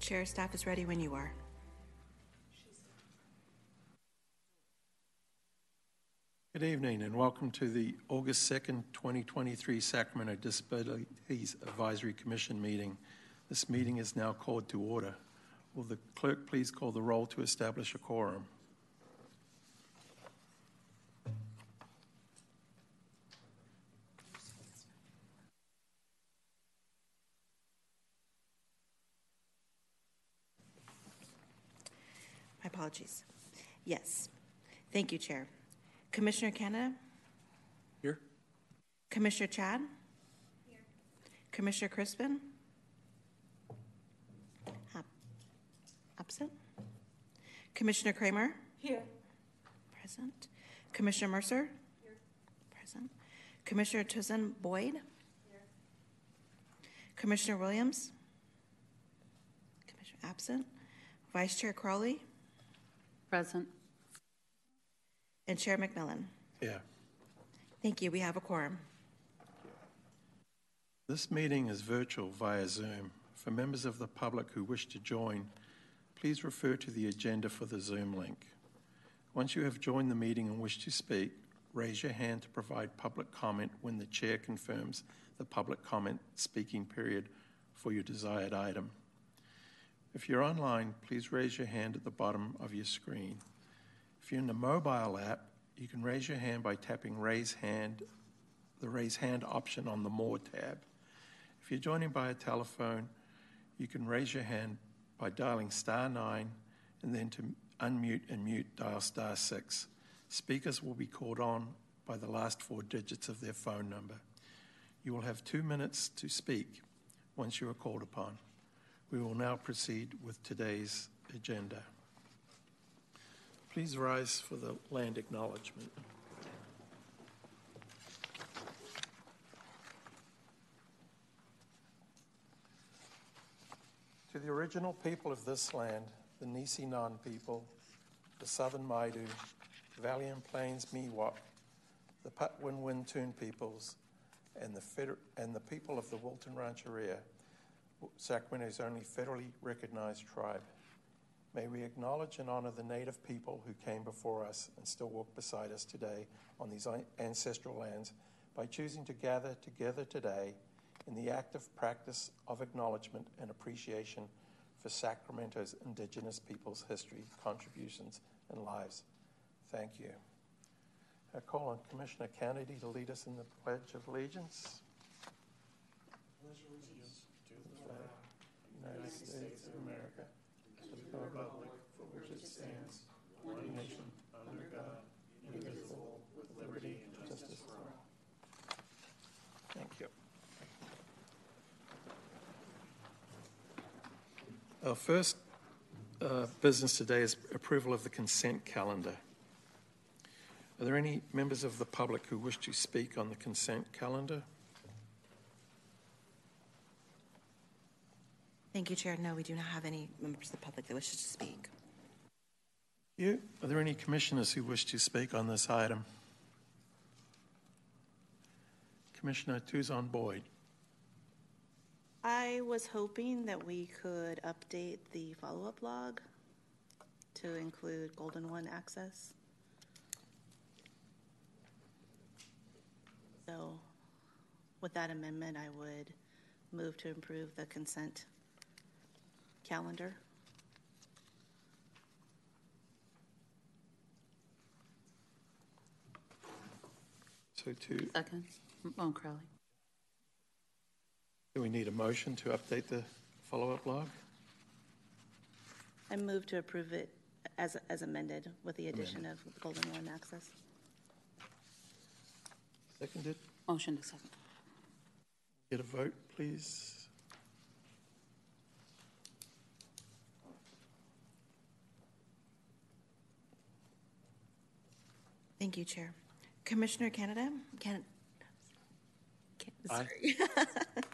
Chair, staff is ready when you are. Good evening and welcome to the August 2nd, 2023 Sacramento Disabilities Advisory Commission meeting. This meeting is now called to order. Will the clerk please call the roll to establish a quorum? My apologies. Yes. Thank you, Chair. Commissioner Canada? Here. Commissioner Chad? Here. Commissioner Crispin? Absent. Commissioner Kramer? Here. Present. Commissioner Mercer? Here. Present. Commissioner Tuzen Boyd? Here. Commissioner Williams? Commissioner absent. Vice Chair Crowley? Present. And Chair McMillan? Yeah. Thank you. We have a quorum. This meeting is virtual via Zoom. For members of the public who wish to join, please refer to the agenda for the Zoom link. Once you have joined the meeting and wish to speak, raise your hand to provide public comment when the chair confirms the public comment speaking period for your desired item. If you're online, please raise your hand at the bottom of your screen. If you're in the mobile app, you can raise your hand by tapping raise hand, the raise hand option on the more tab. If you're joining by a telephone, you can raise your hand by dialing star nine and then to unmute and mute dial star six. Speakers will be called on by the last four digits of their phone number. You will have two minutes to speak once you are called upon. We will now proceed with today's agenda. Please rise for the land acknowledgement. To the original people of this land, the Nisenan people, the Southern Maidu, Valley and Plains Miwok, the Patwin Wintun peoples, and the, and the people of the Wilton Rancheria, Sacramento's only federally recognized tribe. May we acknowledge and honor the native people who came before us and still walk beside us today on these ancestral lands by choosing to gather together today in the active practice of acknowledgement and appreciation for Sacramento's indigenous people's history, contributions, and lives. Thank you. I call on Commissioner Kennedy to lead us in the Pledge of Allegiance. United States of America, to the republic for which it stands, one nation, under God, indivisible, with liberty and justice for all. Thank you. Our first uh, business today is approval of the consent calendar. Are there any members of the public who wish to speak on the consent calendar? Thank you, Chair. No, we do not have any members of the public that wishes to speak. You, are there any commissioners who wish to speak on this item? Commissioner Tuzon Boyd. I was hoping that we could update the follow-up log to include Golden One access. So with that amendment, I would move to improve the consent calendar. So to, Second. Oh, Crowley. do we need a motion to update the follow-up log? I move to approve it as, as amended with the addition of Golden One access. Seconded? Motion to second. Get a vote, please. Thank you, Chair. Commissioner Canada? Can, can, sorry.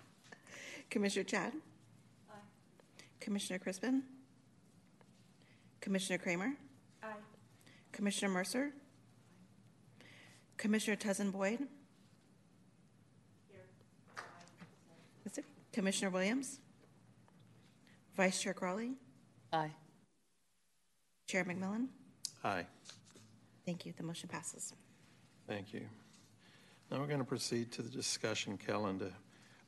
Commissioner Chad? Aye. Commissioner Crispin? Commissioner Kramer? Aye. Commissioner Mercer? Commissioner Tuzen Boyd? Here. Commissioner Williams? Vice Chair Crowley, Aye. Chair McMillan. Aye. Thank you. The motion passes. Thank you. Now we're going to proceed to the discussion calendar.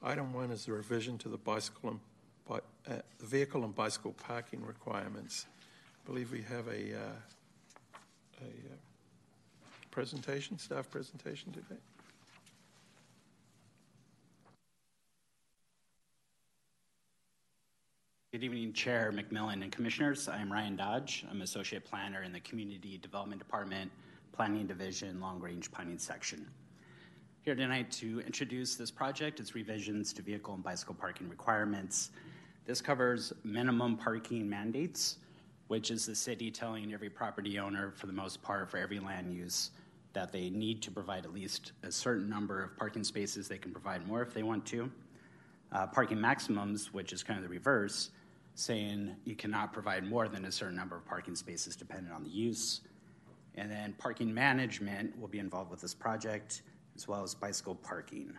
Item one is the revision to the bicycle and, bi- uh, vehicle and bicycle parking requirements. I believe we have a, uh, a uh, presentation, staff presentation today. Good evening, Chair McMillan and Commissioners. I'm Ryan Dodge. I'm Associate Planner in the Community Development Department, Planning Division, Long Range Planning Section. Here tonight to introduce this project, its revisions to vehicle and bicycle parking requirements. This covers minimum parking mandates, which is the city telling every property owner, for the most part, for every land use, that they need to provide at least a certain number of parking spaces. They can provide more if they want to uh, parking maximums, which is kind of the reverse, saying you cannot provide more than a certain number of parking spaces depending on the use. And then parking management will be involved with this project, as well as bicycle parking.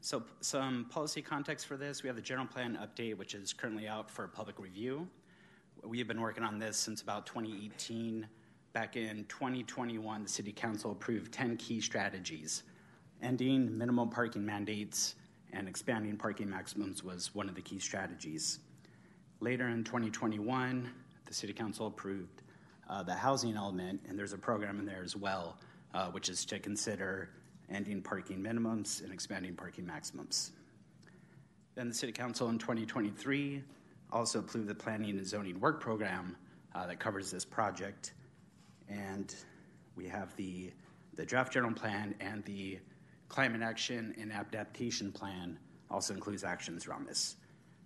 So, some policy context for this we have the general plan update, which is currently out for public review. We have been working on this since about 2018. Back in 2021, the City Council approved 10 key strategies ending minimum parking mandates and expanding parking maximums was one of the key strategies. Later in 2021, the City Council approved uh, the housing element, and there's a program in there as well, uh, which is to consider ending parking minimums and expanding parking maximums. Then the City Council in 2023 also approved the Planning and Zoning Work Program uh, that covers this project, and we have the the draft general plan and the climate action and adaptation plan also includes actions around this.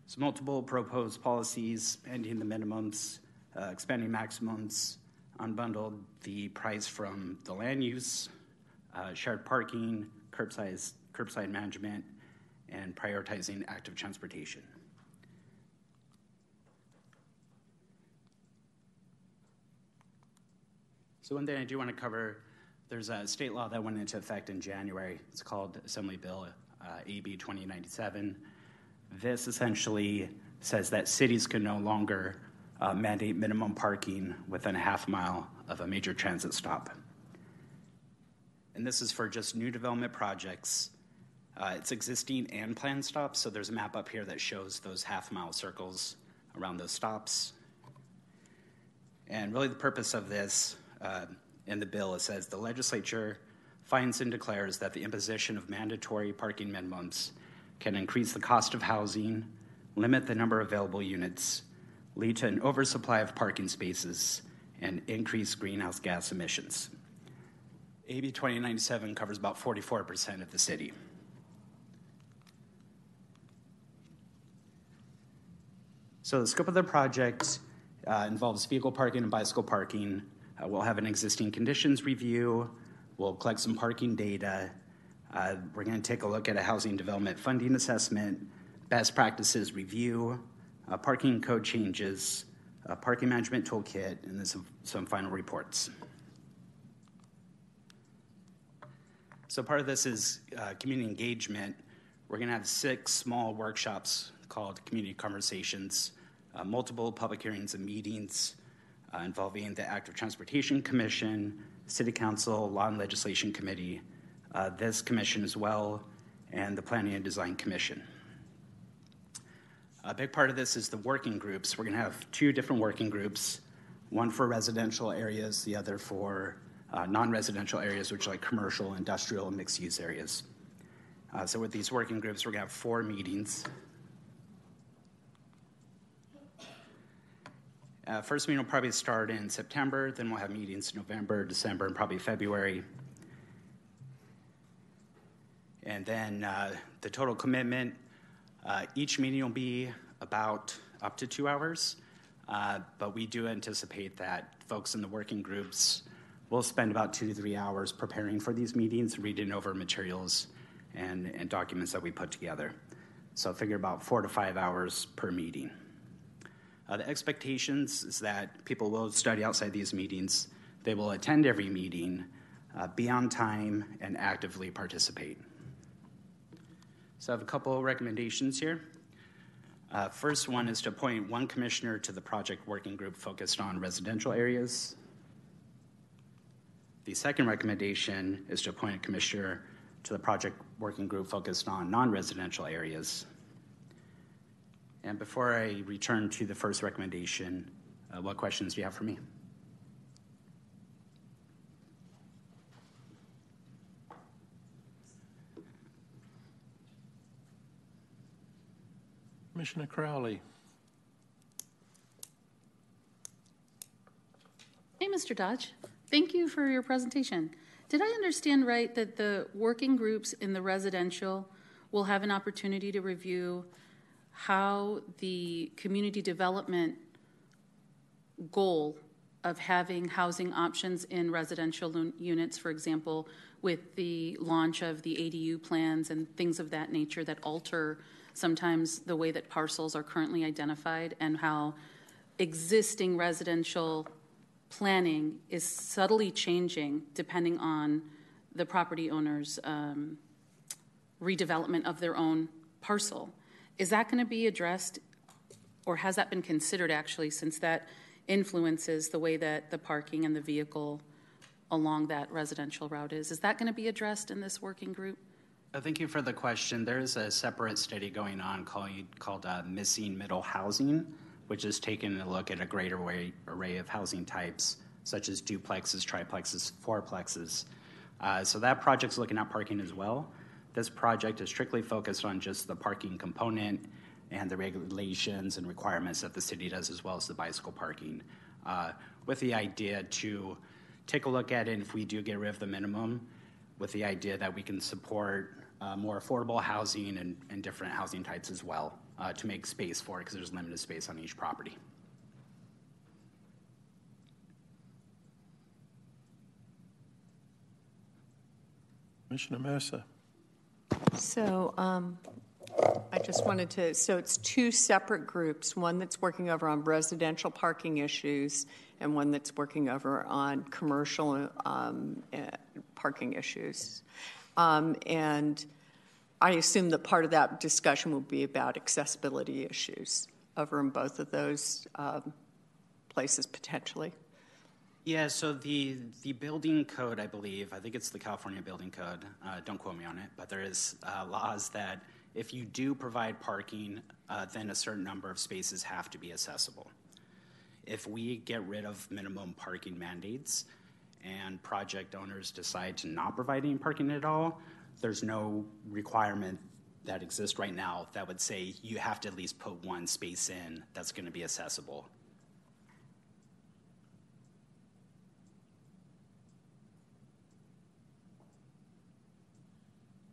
So multiple proposed policies, ending the minimums, uh, expanding maximums, unbundled the price from the land use, uh, shared parking, curbside, curbside management, and prioritizing active transportation. So one thing I do want to cover, there's a state law that went into effect in January. It's called Assembly Bill uh, AB 2097. This essentially says that cities can no longer mandate minimum parking within a half mile of a major transit stop. And this is for just new development projects. Uh, it's existing and planned stops, so there's a map up here that shows those half mile circles around those stops. And really, the purpose of this uh, in the bill it says the legislature finds and declares that the imposition of mandatory parking minimums can increase the cost of housing, limit the number of available units, lead to an oversupply of parking spaces, and increased greenhouse gas emissions. AB 2097 covers about 44% of the city. So, the scope of the project uh, involves vehicle parking and bicycle parking. Uh, we'll have an existing conditions review. We'll collect some parking data. Uh, we're going to take a look at a housing development funding assessment, best practices review, uh, parking code changes, parking management toolkit, and then some, some final reports. So, part of this is uh, community engagement. We're going to have six small workshops called Community Conversations, uh, multiple public hearings and meetings uh, involving the Active Transportation Commission, City Council, Law and Legislation Committee, uh, this commission as well, and the Planning and Design Commission. A big part of this is the working groups. We're going to have two different working groups one for residential areas, the other for uh, non residential areas, which are like commercial, industrial, and mixed use areas. Uh, so, with these working groups, we're going to have four meetings. Uh, first meeting will probably start in September, then we'll have meetings in November, December, and probably February. And then uh, the total commitment, uh, each meeting will be about up to two hours, uh, but we do anticipate that folks in the working groups will spend about two to three hours preparing for these meetings, reading over materials and, and documents that we put together. So figure about four to five hours per meeting. Uh, the expectations is that people will study outside these meetings, they will attend every meeting, uh, be on time, and actively participate. So I have a couple of recommendations here. Uh, First one is to appoint one commissioner to the project working group focused on residential areas. The second recommendation is to appoint a commissioner to the project working group focused on non-residential areas. And before I return to the first recommendation, uh, what questions do you have for me? Commissioner Crowley. Hey, Mr. Dodge. Thank you for your presentation. Did I understand right that the working groups in the residential will have an opportunity to review how the community development goal of having housing options in residential units, for example, with the launch of the ADU plans and things of that nature that alter sometimes the way that parcels are currently identified and how existing residential planning is subtly changing depending on the property owner's um, redevelopment of their own parcel. Is that going to be addressed, or has that been considered actually, since that influences the way that the parking and the vehicle along that residential route is? Is that going to be addressed in this working group? Uh, Thank you for the question. There is a separate study going on called, called uh, Missing Middle Housing, which is taking a look at a greater array, array of housing types, such as duplexes, triplexes, fourplexes. Uh, so that project's looking at parking as well. This project is strictly focused on just the parking component and the regulations and requirements that the city does, as well as the bicycle parking, uh, with the idea to take a look at it And if we do get rid of the minimum, with the idea that we can support uh, more affordable housing and, and different housing types as well uh, to make space for it because there's limited space on each property. Commissioner Mercer. So um, I just wanted to, so it's two separate groups, one that's working over on residential parking issues and one that's working over on commercial um, uh, parking issues. Um, and I assume that part of that discussion will be about accessibility issues over in both of those um, places potentially. Yeah, so the the building code, I believe, I think it's the California Building Code. Uh, don't quote me on it, but there is uh, laws that if you do provide parking, uh, then a certain number of spaces have to be accessible. If we get rid of minimum parking mandates and project owners decide to not provide any parking at all, there's no requirement that exists right now that would say you have to at least put one space in that's going to be accessible.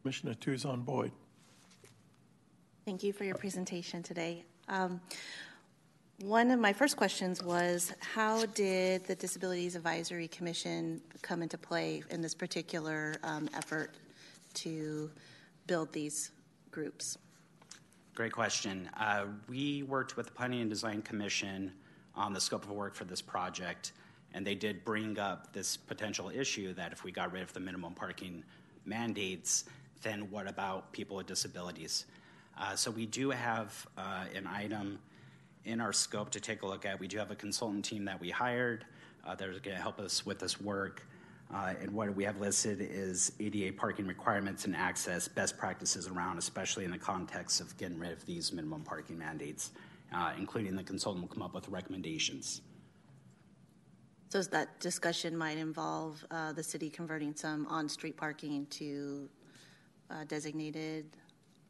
Commissioner Tuzon Boyd. Thank you for your presentation today. Um, one of my first questions was how did the Disabilities Advisory Commission come into play in this particular um, effort to build these groups? Great question. Uh, we worked with the Planning and Design Commission on the scope of work for this project, and they did bring up this potential issue that if we got rid of the minimum parking mandates, then what about people with disabilities? Uh, so we do have uh, an item in our scope to take a look at. We do have a consultant team that we hired uh, that is going to help us with this work. Uh, and what we have listed is ADA parking requirements and access best practices around, especially in the context of getting rid of these minimum parking mandates, uh, including the consultant will come up with recommendations. So that discussion might involve uh, the city converting some on-street parking to uh, designated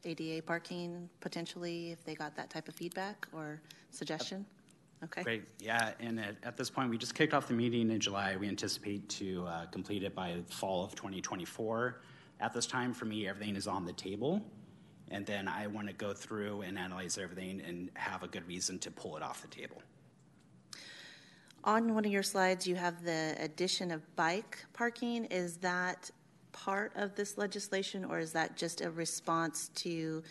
ADA parking potentially if they got that type of feedback or suggestion? Okay. Great. Yeah, and at, at, this point, we just kicked off the meeting in July. We anticipate to uh, complete it by fall of 2024. At this time, for me, everything is on the table, and then I want to go through and analyze everything and have a good reason to pull it off the table. On one of your slides, you have the addition of bike parking. Is that part of this legislation, or is that just a response to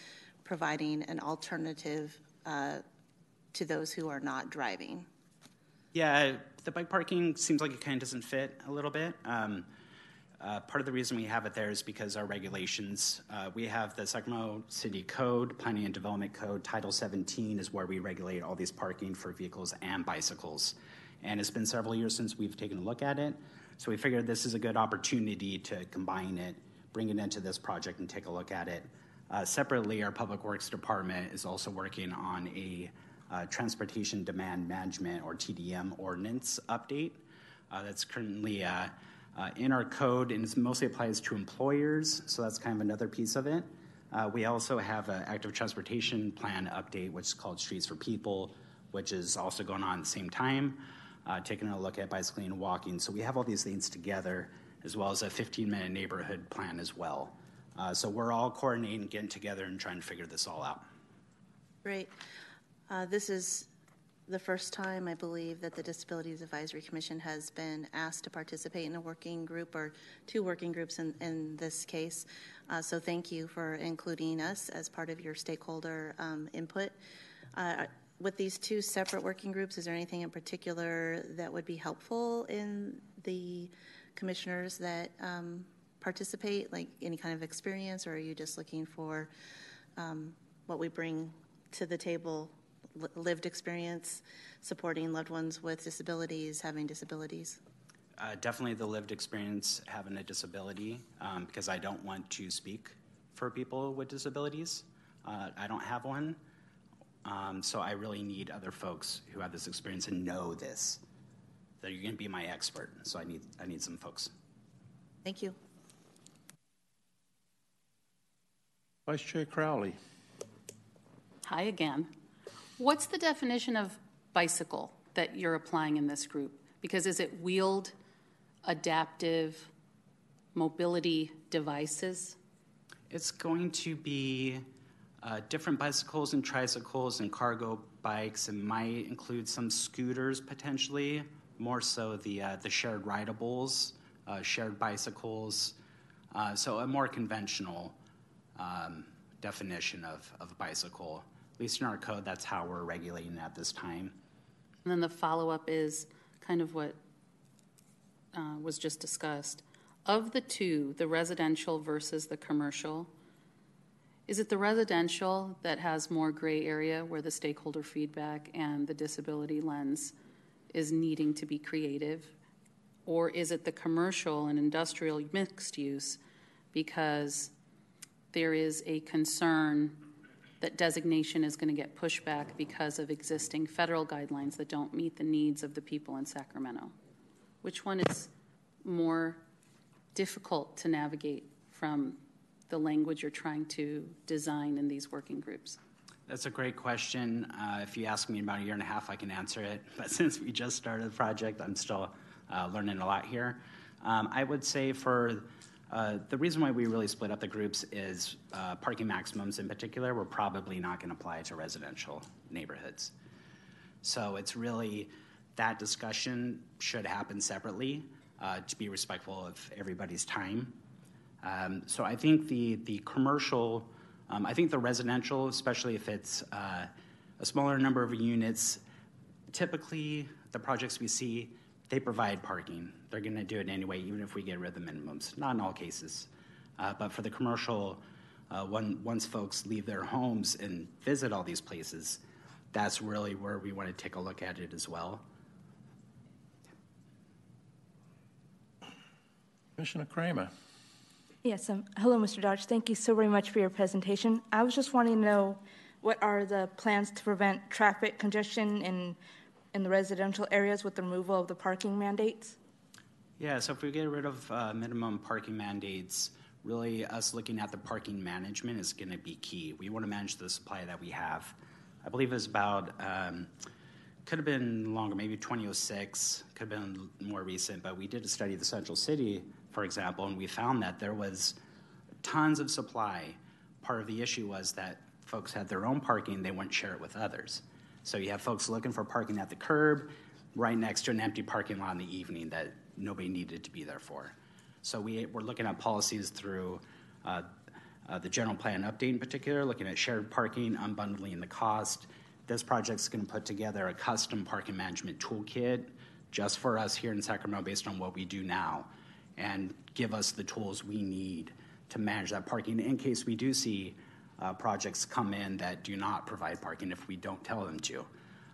providing an alternative uh, to those who are not driving? Yeah, the bike parking seems like it kind of doesn't fit a little bit. Um, Uh, part of the reason we have it there is because our regulations, uh, we have the Sacramento City Code, Planning and Development Code, Title 17 is where we regulate all these parking for vehicles and bicycles. And it's been several years since we've taken a look at it. So we figured this is a good opportunity to combine it, bring it into this project, and take a look at it. Uh, separately, our Public Works Department is also working on a uh, Transportation Demand Management or TDM ordinance update uh, that's currently uh, uh, in our code and it mostly applies to employers, so that's kind of another piece of it. Uh, we also have an active transportation plan update, which is called Streets for People, which is also going on at the same time, taking a look at bicycling and walking. So we have all these things together, as well as a 15 minute neighborhood plan as well. Uh, so we're all coordinating, getting together, and trying to figure this all out. Great. Uh, this is the first time, I believe, that the Disabilities Advisory Commission has been asked to participate in a working group or two working groups in, in this case. Uh, so thank you for including us as part of your stakeholder um, input. Uh, with these two separate working groups, is there anything in particular that would be helpful in the commissioners that um, participate, like any kind of experience, or are you just looking for um, what we bring to the table lived experience supporting loved ones with disabilities, having disabilities? Uh, definitely the lived experience having a disability um, because I don't want to speak for people with disabilities. Uh, I don't have one. Um, so I really need other folks who have this experience and know this. That you're going to be my expert. So I need I need some folks. Thank you. Vice Chair Crowley. Hi again. What's the definition of bicycle that you're applying in this group? Because is it wheeled, adaptive, mobility devices? It's going to be uh, different bicycles and tricycles and cargo bikes, and might include some scooters potentially. More so the uh, the shared rideables, uh, shared bicycles. Uh, so a more conventional um, definition of, of bicycle at least in our code, that's how we're regulating at this time. And then the follow up is kind of what uh, was just discussed. Of the two, the residential versus the commercial, is it the residential that has more gray area where the stakeholder feedback and the disability lens is needing to be creative? Or is it the commercial and industrial mixed use because there is a concern that designation is going to get pushback because of existing federal guidelines that don't meet the needs of the people in Sacramento? Which one is more difficult to navigate from the language you're trying to design in these working groups? That's a great question. Uh, if you ask me in about a year and a half, I can answer it. But since we just started the project, I'm still uh, learning a lot here. Um, I would say for uh, the reason why we really split up the groups is uh, parking maximums in particular we're probably not going to apply to residential neighborhoods. So it's really that discussion should happen separately uh, to be respectful of everybody's time. Um, so I think the the commercial, um, I think the residential, especially if it's uh, a smaller number of units, typically the projects we see they provide parking. They're going to do it anyway, even if we get rid of the minimums. Not in all cases. Uh, but for the commercial, uh, when, once folks leave their homes and visit all these places, that's really where we want to take a look at it as well. Commissioner Kramer. Yes, um, hello, Mr. Dodge. Thank you so very much for your presentation. I was just wanting to know what are the plans to prevent traffic congestion and in the residential areas with the removal of the parking mandates? Yeah, so if we get rid of uh, minimum parking mandates, really us looking at the parking management is going to be key. We want to manage the supply that we have. I believe it's about, um, could have been longer, maybe 2006, could have been more recent, but we did a study of the Central City, for example, and we found that there was tons of supply. Part of the issue was that folks had their own parking, they wouldn't share it with others. So you have folks looking for parking at the curb, right next to an empty parking lot in the evening that nobody needed to be there for. So we, we're looking at policies through uh, uh, the general plan update in particular, looking at shared parking, unbundling the cost. This project's going to put together a custom parking management toolkit just for us here in Sacramento based on what we do now and give us the tools we need to manage that parking in case we do see uh, projects come in that do not provide parking if we don't tell them to.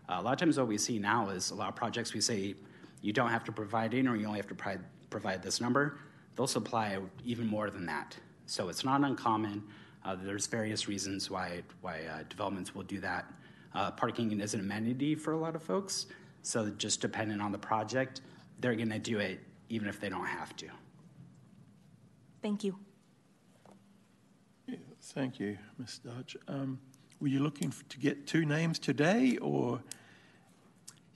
Uh, a lot of times, what we see now is a lot of projects we say you don't have to provide in or you only have to provide, provide this number. They'll supply even more than that. So it's not uncommon. Uh, there's various reasons why, why uh, developments will do that. Uh, parking is an amenity for a lot of folks. So just depending on the project, they're going to do it even if they don't have to. Thank you. Yeah, Thank you, Ms. Dodge. Um, Were you looking f- to get two names today, or,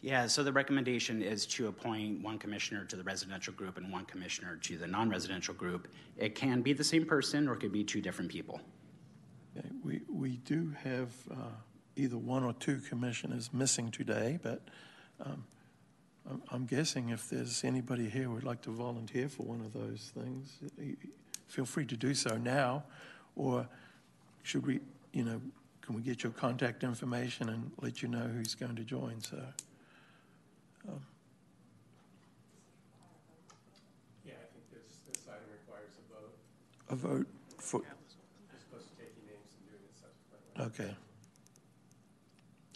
Yeah, so the recommendation is to appoint one commissioner to the residential group and one commissioner to the non-residential group. It can be the same person or it could be two different people. okay, we we do have uh, either one or two commissioners missing today, but um, I'm- I'm guessing if there's anybody here who would like to volunteer for one of those things, feel free to do so now, or should we, you know, can we get your contact information and let you know who's going to join, so. Um, yeah, I think this, this item requires a vote. A vote for, You're supposed to take your names and do it subsequently. okay.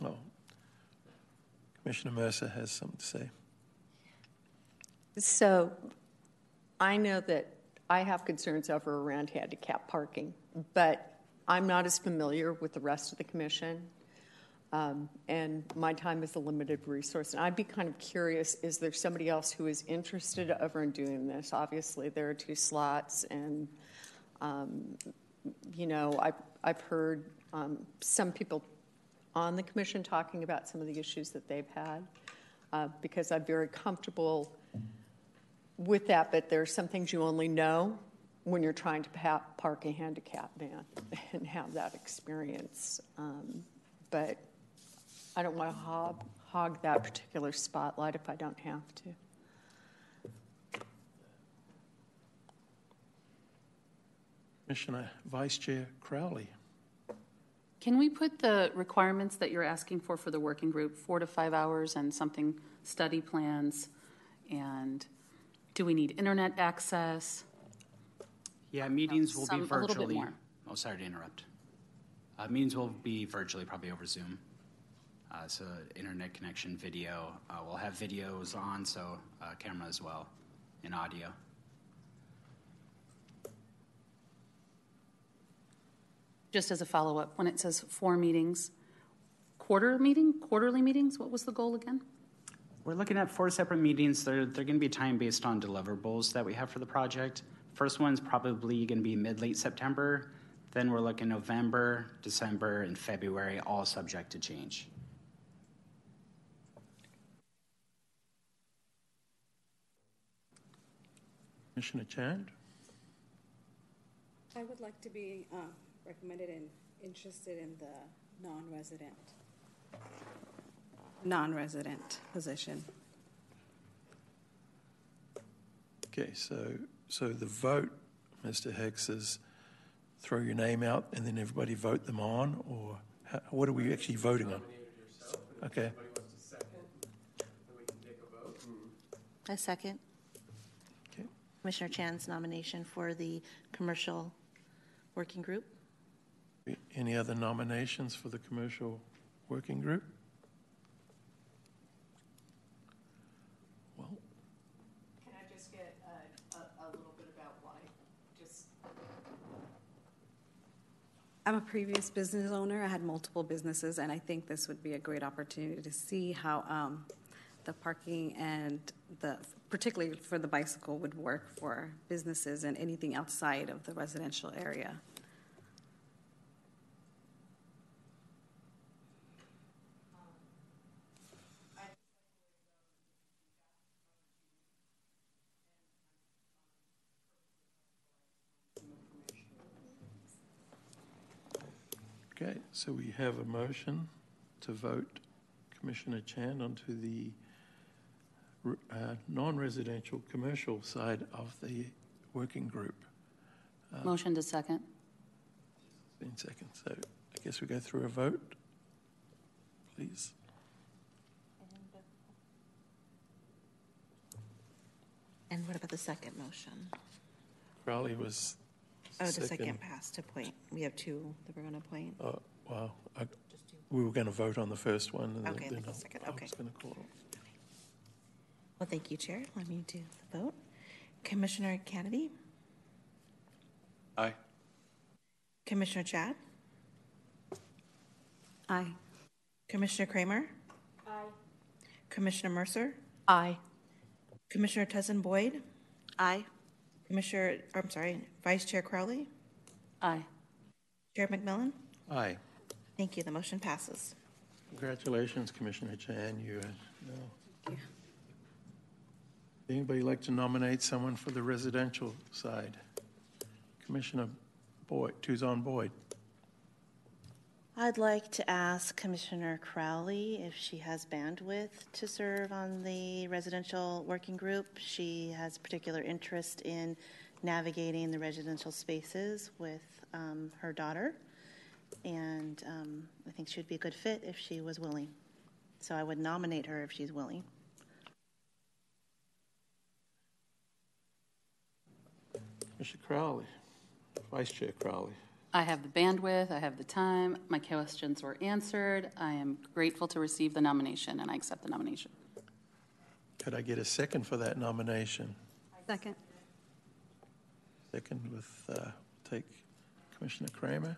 Oh, Commissioner Mercer has something to say. So I know that I have concerns over around handicap parking, but I'm not as familiar with the rest of the commission. Um, and my time is a limited resource. And I'd be kind of curious is there somebody else who is interested over in doing this? Obviously, there are two slots, and, um, you know, I've, I've heard um, some people on the commission talking about some of the issues that they've had uh, because I'm very comfortable with that, but there are some things you only know when you're trying to pa- park a handicap van and have that experience. Um, but I don't want to hog, hog that particular spotlight if I don't have to. Commissioner Vice Chair Crowley. Can we put the requirements that you're asking for for the working group, four to five hours and something, study plans? And do we need internet access? Yeah, meetings will Some- be virtually. Oh, sorry to interrupt. Uh, meetings will be virtually, probably over Zoom. Uh, so internet connection, video. Uh, we'll have videos on, so uh, camera as well, and audio. Just as a follow-up, when it says four meetings, quarter meeting, quarterly meetings, what was the goal again? We're looking at four separate meetings. They're, they're going to be time based on deliverables that we have for the project. First one's probably going to be mid late September. Then we're looking November, December, and February, all subject to change. Commissioner Chand? I would like to be uh, recommended and interested in the non-resident, non-resident position. Okay, so, so the vote, Mr. Hicks, is throw your name out and then everybody vote them on, or how, what are we actually voting on? Okay, Anybody second, then we can take a. A second. okay. Commissioner Chan's nomination for the commercial working group. Any other nominations for the commercial working group? Well, Can I just get a, a, a little bit about why? Just I'm a previous business owner. I had multiple businesses, and I think this would be a great opportunity to see how um, the parking and the, particularly for the bicycle, would work for businesses and anything outside of the residential area. okay, so we have a motion to vote Commissioner Chan onto the uh, non-residential commercial side of the working group. Motion to second. In second, so I guess we go through a vote, please. And what about the second motion? Crowley was Oh, the second. second pass to point. We have two that we're going to point. Oh, wow. I- We were going to vote on the first one. and Okay, then the I- second, I okay. was going to call. Well, thank you, Chair. Let me do the vote. Commissioner Kennedy? Aye. Commissioner Chad? Aye. Commissioner Kramer? Aye. Commissioner Mercer? Aye. Commissioner Tezin Boyd? Aye. Commissioner, I'm sorry, Vice Chair Crowley? Aye. Chair McMillan? Aye. Thank you. The motion passes. Congratulations, Commissioner Chan. You are now. Anybody like to nominate someone for the residential side? Commissioner Boyd, Tuzon Boyd. I'd like to ask Commissioner Crowley if she has bandwidth to serve on the residential working group. She has particular interest in navigating the residential spaces with um, her daughter, and um, I think she would be a good fit if she was willing. So I would nominate her if she's willing. Mr. Crowley, Vice Chair Crowley. I have the bandwidth, I have the time, my questions were answered. I am grateful to receive the nomination, and I accept the nomination. Could I get a second for that nomination? Second. Second with, uh, take Commissioner Kramer.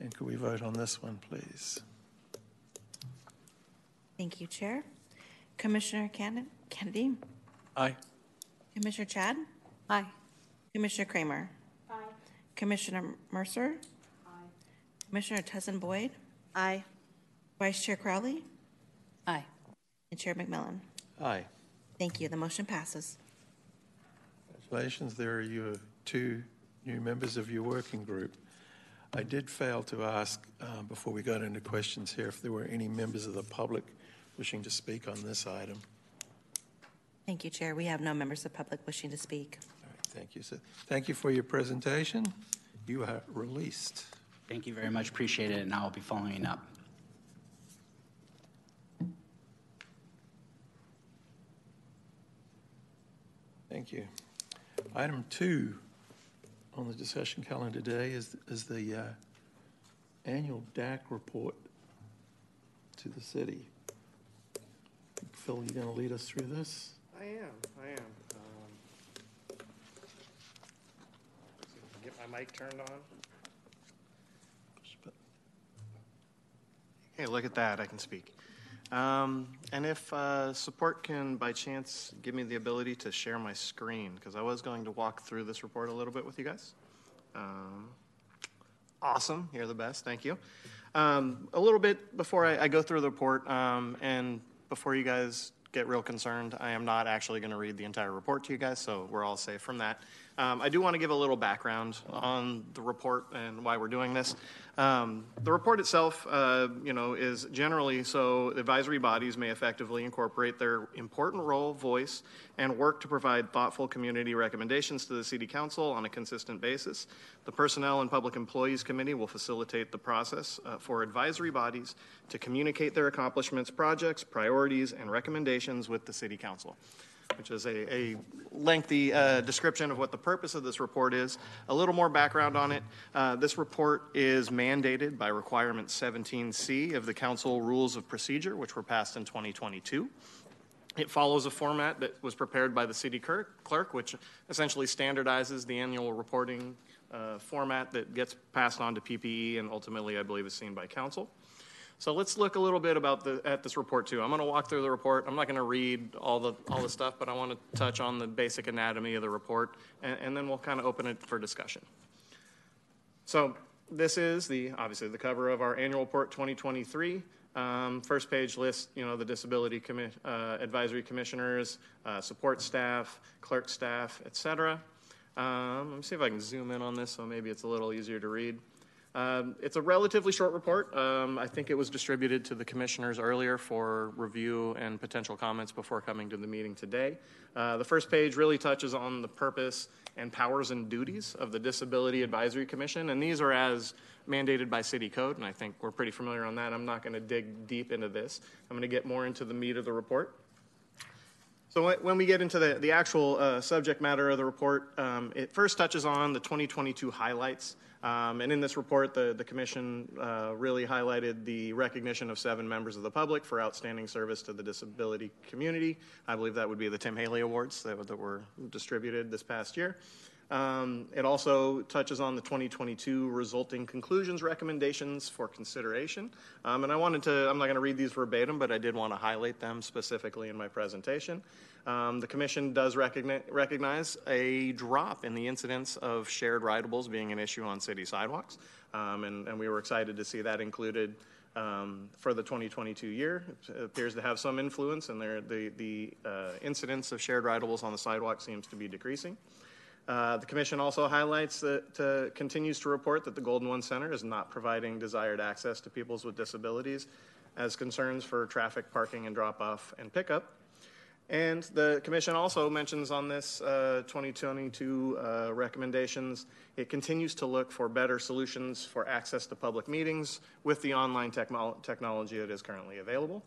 And could we vote on this one, please? Thank you, Chair. Commissioner Cannon- Kennedy? Aye. Commissioner Chad? Aye. Commissioner Kramer? Aye. Commissioner Mercer? Aye. Commissioner Tezin Boyd? Aye. Vice Chair Crowley? Aye. And Chair McMillan? Aye. Thank you. The motion passes. Congratulations, there are your two new members of your working group. I did fail to ask, uh, before we got into questions here, if there were any members of the public wishing to speak on this item. Thank you, Chair. We have no members of the public wishing to speak. All right, thank you. So, thank you for your presentation. You are released. Thank you very much. Appreciate it, and I'll be following up. Thank you. Item two on the discussion calendar today is, is the uh, annual DAC report to the city. Phil, you going to lead us through this? I am, I am. Um, see if I can Get my mic turned on. Hey, look at that, I can speak. Um, and if uh, support can, by chance, give me the ability to share my screen, because I was going to walk through this report a little bit with you guys. Um, awesome, you're the best, thank you. Um, a little bit before I, I go through the report, um, and before you guys get real concerned, I am not actually going to read the entire report to you guys, so we're all safe from that. Um, I do want to give a little background on the report and why we're doing this. Um, the report itself, uh, you know, is generally so advisory bodies may effectively incorporate their important role, voice, and work to provide thoughtful community recommendations to the City Council on a consistent basis. The Personnel and Public Employees Committee will facilitate the process uh, for advisory bodies to communicate their accomplishments, projects, priorities, and recommendations with the City Council which is a, a lengthy uh, description of what the purpose of this report is. A little more background on it. Uh, this report is mandated by Requirement 17C of the Council Rules of Procedure, which were passed in 2022. It follows a format that was prepared by the city clerk, which essentially standardizes the annual reporting uh, format that gets passed on to PPE and ultimately, I believe, is seen by council. So let's look a little bit about the, at this report too. I'm going to walk through the report. I'm not going to read all the all the stuff, but I want to touch on the basic anatomy of the report, and, and then we'll kind of open it for discussion. So this is the obviously the cover of our annual report 2023. Um, first page lists, you know, the disability commi- uh, advisory commissioners, uh, support staff, clerk staff, etc. Um, let me see if I can zoom in on this so maybe it's a little easier to read. Um, it's a relatively short report. Um, I think it was distributed to the commissioners earlier for review and potential comments before coming to the meeting today. Uh, the first page really touches on the purpose and powers and duties of the Disability Advisory Commission, and these are as mandated by city code, and I think we're pretty familiar on that. I'm not going to dig deep into this. I'm going to get more into the meat of the report. So when- we get into the, the actual uh, subject matter of the report, um, it first touches on the 2022 highlights. Um, and in this report, the, the commission uh, really highlighted the recognition of seven members of the public for outstanding service to the disability community. I believe that would be the Tim Haley Awards that, that were distributed this past year. Um, it also touches on the 2022 resulting conclusions recommendations for consideration. Um, and I wanted to, I'm not going to read these verbatim, but I did want to highlight them specifically in my presentation. Um, the Commission does recogni- recognize a drop in the incidence of shared rideables being an issue on city sidewalks. Um, and, and we were excited to see that included um, for the 2022 year. It appears to have some influence, and the, the uh, incidence of shared rideables on the sidewalk seems to be decreasing. Uh, the commission also highlights that uh, continues to report that the Golden One Center is not providing desired access to peoples with disabilities as concerns for traffic, parking, and drop off and pickup. And the commission also mentions on this uh, 2022 uh, recommendations, it continues to look for better solutions for access to public meetings with the online technolo- technology that is currently available.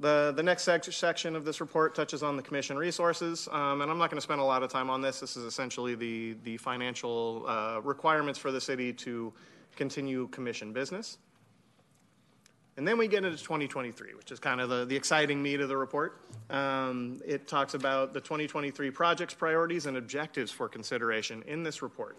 The, the next sec- section of this report touches on the commission resources, um, and I'm not going to spend a lot of time on this. This is essentially the, the financial uh, requirements for the city to continue commission business. And then we get into 2023, which is kind of the, the exciting meat of the report. Um, it talks about the 2023 projects, priorities, and objectives for consideration in this report.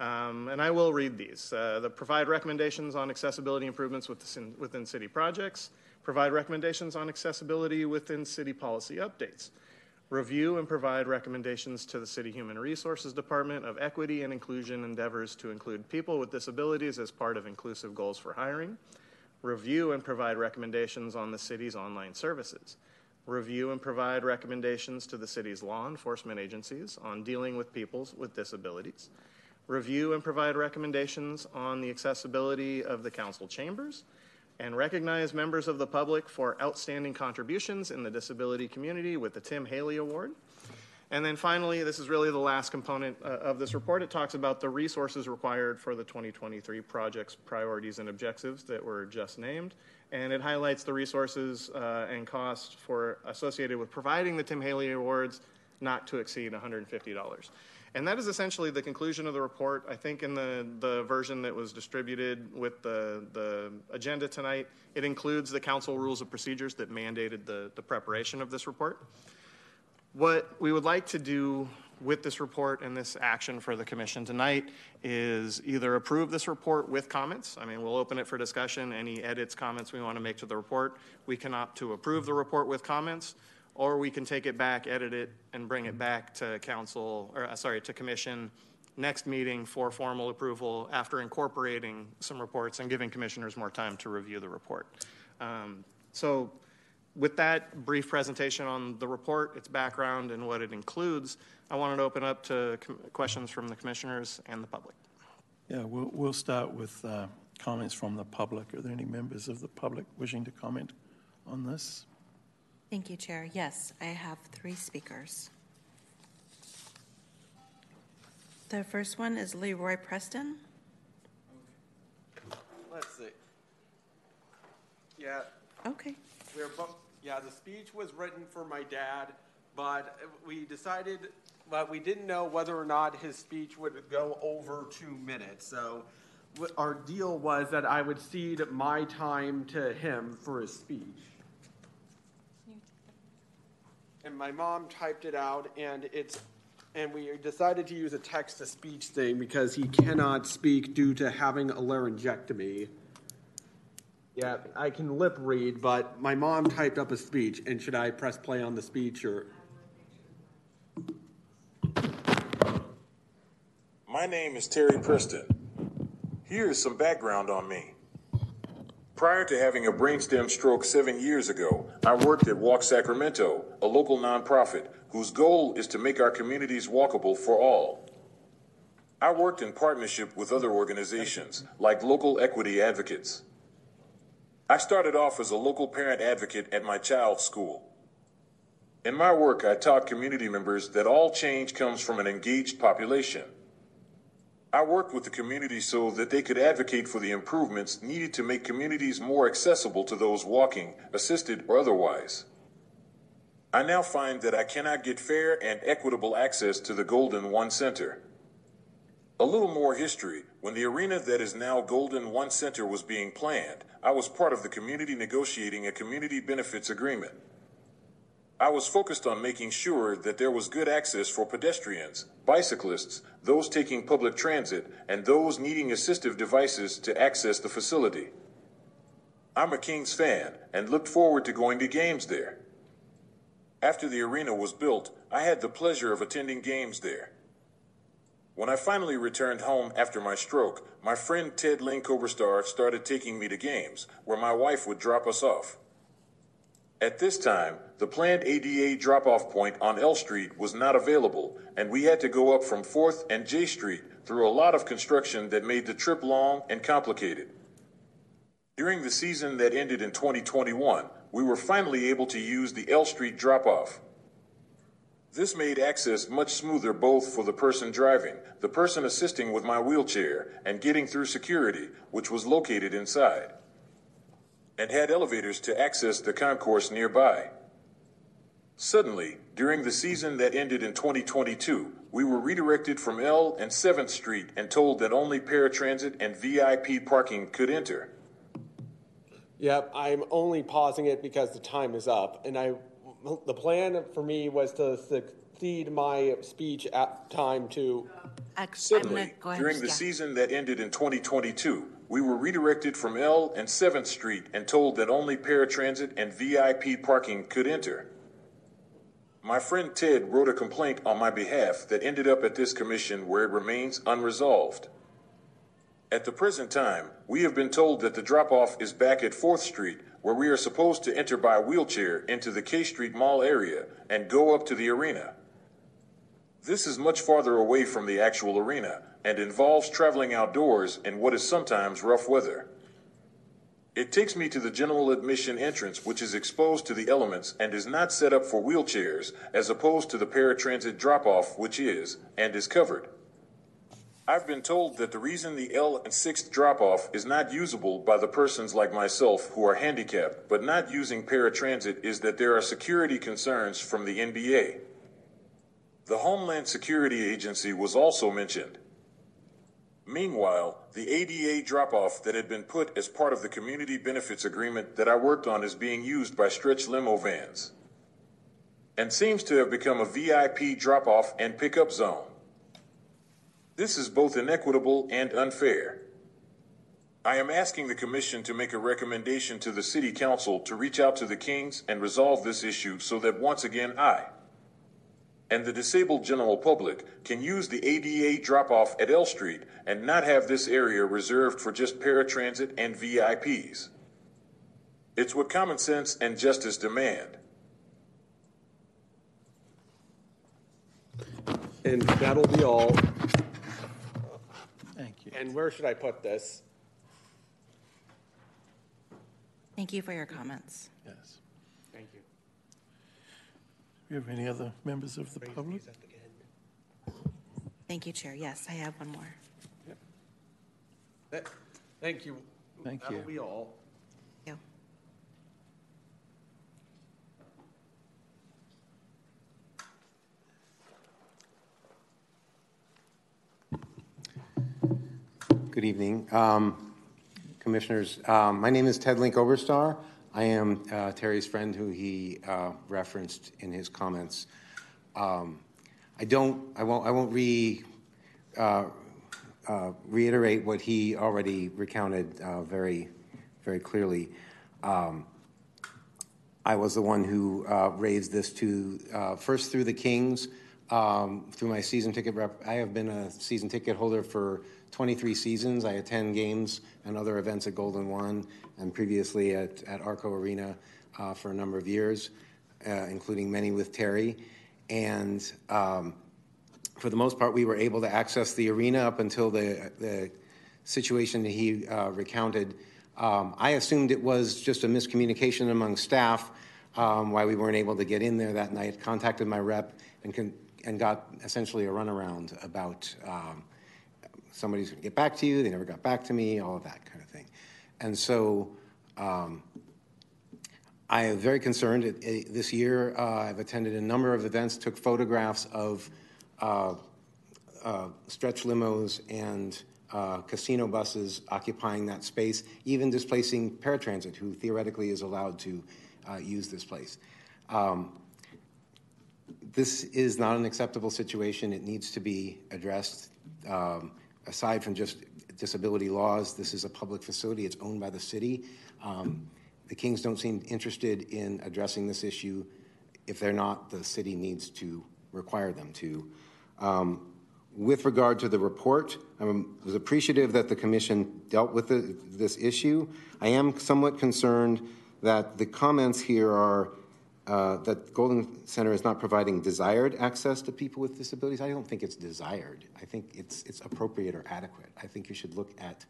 Um, and I will read these. Uh, the provide recommendations on accessibility improvements within, within city projects, provide recommendations on accessibility within city policy updates, review and provide recommendations to the City Human Resources Department of equity and inclusion endeavors to include people with disabilities as part of inclusive goals for hiring, review and provide recommendations on the city's online services, review and provide recommendations to the city's law enforcement agencies on dealing with people with disabilities, review and provide recommendations on the accessibility of the council chambers, and recognize members of the public for outstanding contributions in the disability community with the Tim Haley Award. And then finally, this is really the last component uh, of this report. It talks about the resources required for the 2023 projects, priorities, and objectives that were just named. And it highlights the resources uh, and costs for associated with providing the Tim Haley Awards not to exceed $150. And that is essentially the conclusion of the report. I think in the, the version that was distributed with the, the agenda tonight, it includes the council rules of procedures that mandated the, the preparation of this report. What we would like to do with this report and this action for the commission tonight is either approve this report with comments. I mean, we'll open it for discussion. Any edits, comments we want to make to the report, we can opt to approve the report with comments, or we can take it back, edit it, and bring it back to council, or uh, sorry, to commission next meeting for formal approval after incorporating some reports and giving commissioners more time to review the report. Um, so with that brief presentation on the report, its background, and what it includes, I wanted to open up to com- questions from the commissioners and the public. Yeah, we'll, we'll start with uh, comments from the public. Are there any members of the public wishing to comment on this? Thank you, Chair. Yes, I have three speakers. The first one is Leroy Preston. Let's see. Yeah, Okay. we're both, yeah, the speech was written for my dad, but we decided, but we didn't know whether or not his speech would go over two minutes. So our deal was that I would cede my time to him for his speech. And my mom typed it out, and it's, and we decided to use a text to speech thing because he cannot speak due to having a laryngectomy. Yeah, I can lip read, but my mom typed up a speech, and should I press play on the speech or? My name is Terry Preston. Here is some background on me. Prior to having a brainstem stroke seven years ago, I worked at Walk Sacramento, a local nonprofit whose goal is to make our communities walkable for all. I worked in partnership with other organizations, like local equity advocates. I started off as a local parent advocate at my child's school. In my work, I taught community members that all change comes from an engaged population. I worked with the community so that they could advocate for the improvements needed to make communities more accessible to those walking, assisted or otherwise. I now find that I cannot get fair and equitable access to the Golden One Center. A little more history. When the arena that is now Golden One Center was being planned, I was part of the community negotiating a community benefits agreement. I was focused on making sure that there was good access for pedestrians, bicyclists, those taking public transit, and those needing assistive devices to access the facility. I'm a Kings fan and looked forward to going to games there. After the arena was built, I had the pleasure of attending games there. When I finally returned home after my stroke, my friend Ted Link Oberstar started taking me to games, where my wife would drop us off. At this time, the planned ADA drop off point on L Street was not available, and we had to go up from 4th and J Street through a lot of construction that made the trip long and complicated. During the season that ended in 2021, we were finally able to use the L Street drop off. This made access much smoother both for the person driving, the person assisting with my wheelchair, and getting through security, which was located inside and had elevators to access the concourse nearby. Suddenly, during the season that ended in 2022, we were redirected from L and 7th Street and told that only paratransit and VIP parking could enter. Yep, I'm only pausing it because the time is up, and I, the plan for me was to succeed my speech at time to. Suddenly, during the season that ended in 2022, we were redirected from L and 7th Street and told that only paratransit and VIP parking could enter. My friend Ted wrote a complaint on my behalf that ended up at this commission where it remains unresolved. At the present time, we have been told that the drop off is back at 4th Street, where we are supposed to enter by wheelchair into the K Street Mall area and go up to the arena. This is much farther away from the actual arena and involves traveling outdoors in what is sometimes rough weather. It takes me to the general admission entrance, which is exposed to the elements and is not set up for wheelchairs, as opposed to the paratransit drop off, which is, and is covered. I've been told that the reason the L and 6th drop off is not usable by the persons like myself who are handicapped but not using paratransit is that there are security concerns from the NBA. The Homeland Security Agency was also mentioned. Meanwhile, the ADA drop off that had been put as part of the community benefits agreement that I worked on is being used by stretch limo vans and seems to have become a VIP drop off and pickup zone. This is both inequitable and unfair. I am asking the Commission to make a recommendation to the City Council to reach out to the Kings and resolve this issue so that once again I, and the disabled general public can use the ADA drop off at L Street and not have this area reserved for just paratransit and VIPs. It's what common sense and justice demand. And that'll be all. Thank you. And where should I put this? Thank you for your comments. Yes. Thank you. Do you have any other members of the public? Thank you, Chair. Yes, I have one more. That- Thank you. Thank That'll you. be all. Good evening. Um, Commissioners, um, my name is Ted Link Oberstar. I am uh, Terry's friend who he uh, referenced in his comments. Um, I don't, I won't, I won't re, uh, uh, reiterate what he already recounted uh, very, very clearly. Um, I was the one who uh, raised this to first through the Kings, um, through my season ticket rep. I have been a season ticket holder for 23 seasons. I attend games and other events at Golden One and previously at, at Arco Arena uh, for a number of years, uh, including many with Terry. And um, for the most part, we were able to access the arena up until the, the situation that he uh, recounted. Um, I assumed it was just a miscommunication among staff um, why we weren't able to get in there that night. Contacted my rep and, con- and got essentially a runaround about um, somebody's going to get back to you. They never got back to me, all of that kind of thing. And so um, I am very concerned. It- it- This year, uh, I've attended a number of events, took photographs of uh, uh, stretch limos and uh, casino buses occupying that space, even displacing paratransit, who theoretically is allowed to uh, use this place. Um, This is not an acceptable situation. It needs to be addressed. Um, Aside from just disability laws, this is a public facility. It's owned by the city. Um, The Kings don't seem interested in addressing this issue. If they're not, the city needs to require them to. Um, With regard to the report, I was appreciative that the commission dealt with the- this issue. I am somewhat concerned that the comments here are uh, that Golden Center is not providing desired access to people with disabilities. I don't think it's desired. I think it's, it's appropriate or adequate. I think you should look at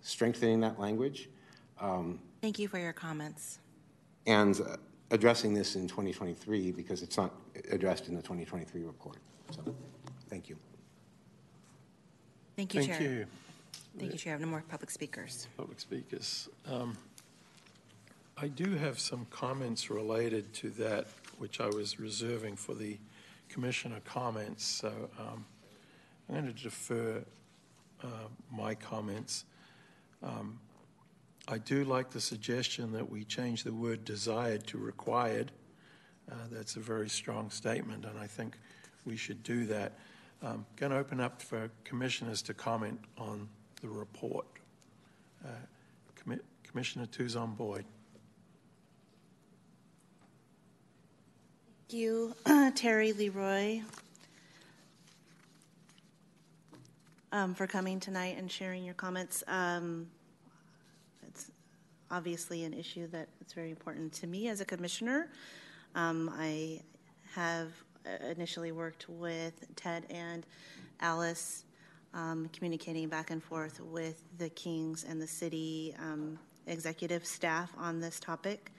strengthening that language um, Thank you for your comments. and uh, addressing this in 2023 because it's not addressed in the 2023 report. So, thank you. Thank you, Thank Chair. you. Thank you, Chair. No more public speakers. Public speakers. Um, I do have some comments related to that, which I was reserving for the commissioner comments. So um, I'm going to defer uh, my comments. Um, I do like the suggestion that we change the word desired to required. Uh, that's a very strong statement, and I think we should do that. Um, going to open up for commissioners to comment on the report. Uh, Commi- Commissioner Tuzon Boyd. Thank you, Terry Leroy, um, for coming tonight and sharing your comments. Um, it's obviously an issue that is very important to me as a commissioner. Um, I have uh, initially worked with Ted and Alice, um, communicating back and forth with the Kings and the city um, executive staff on this topic.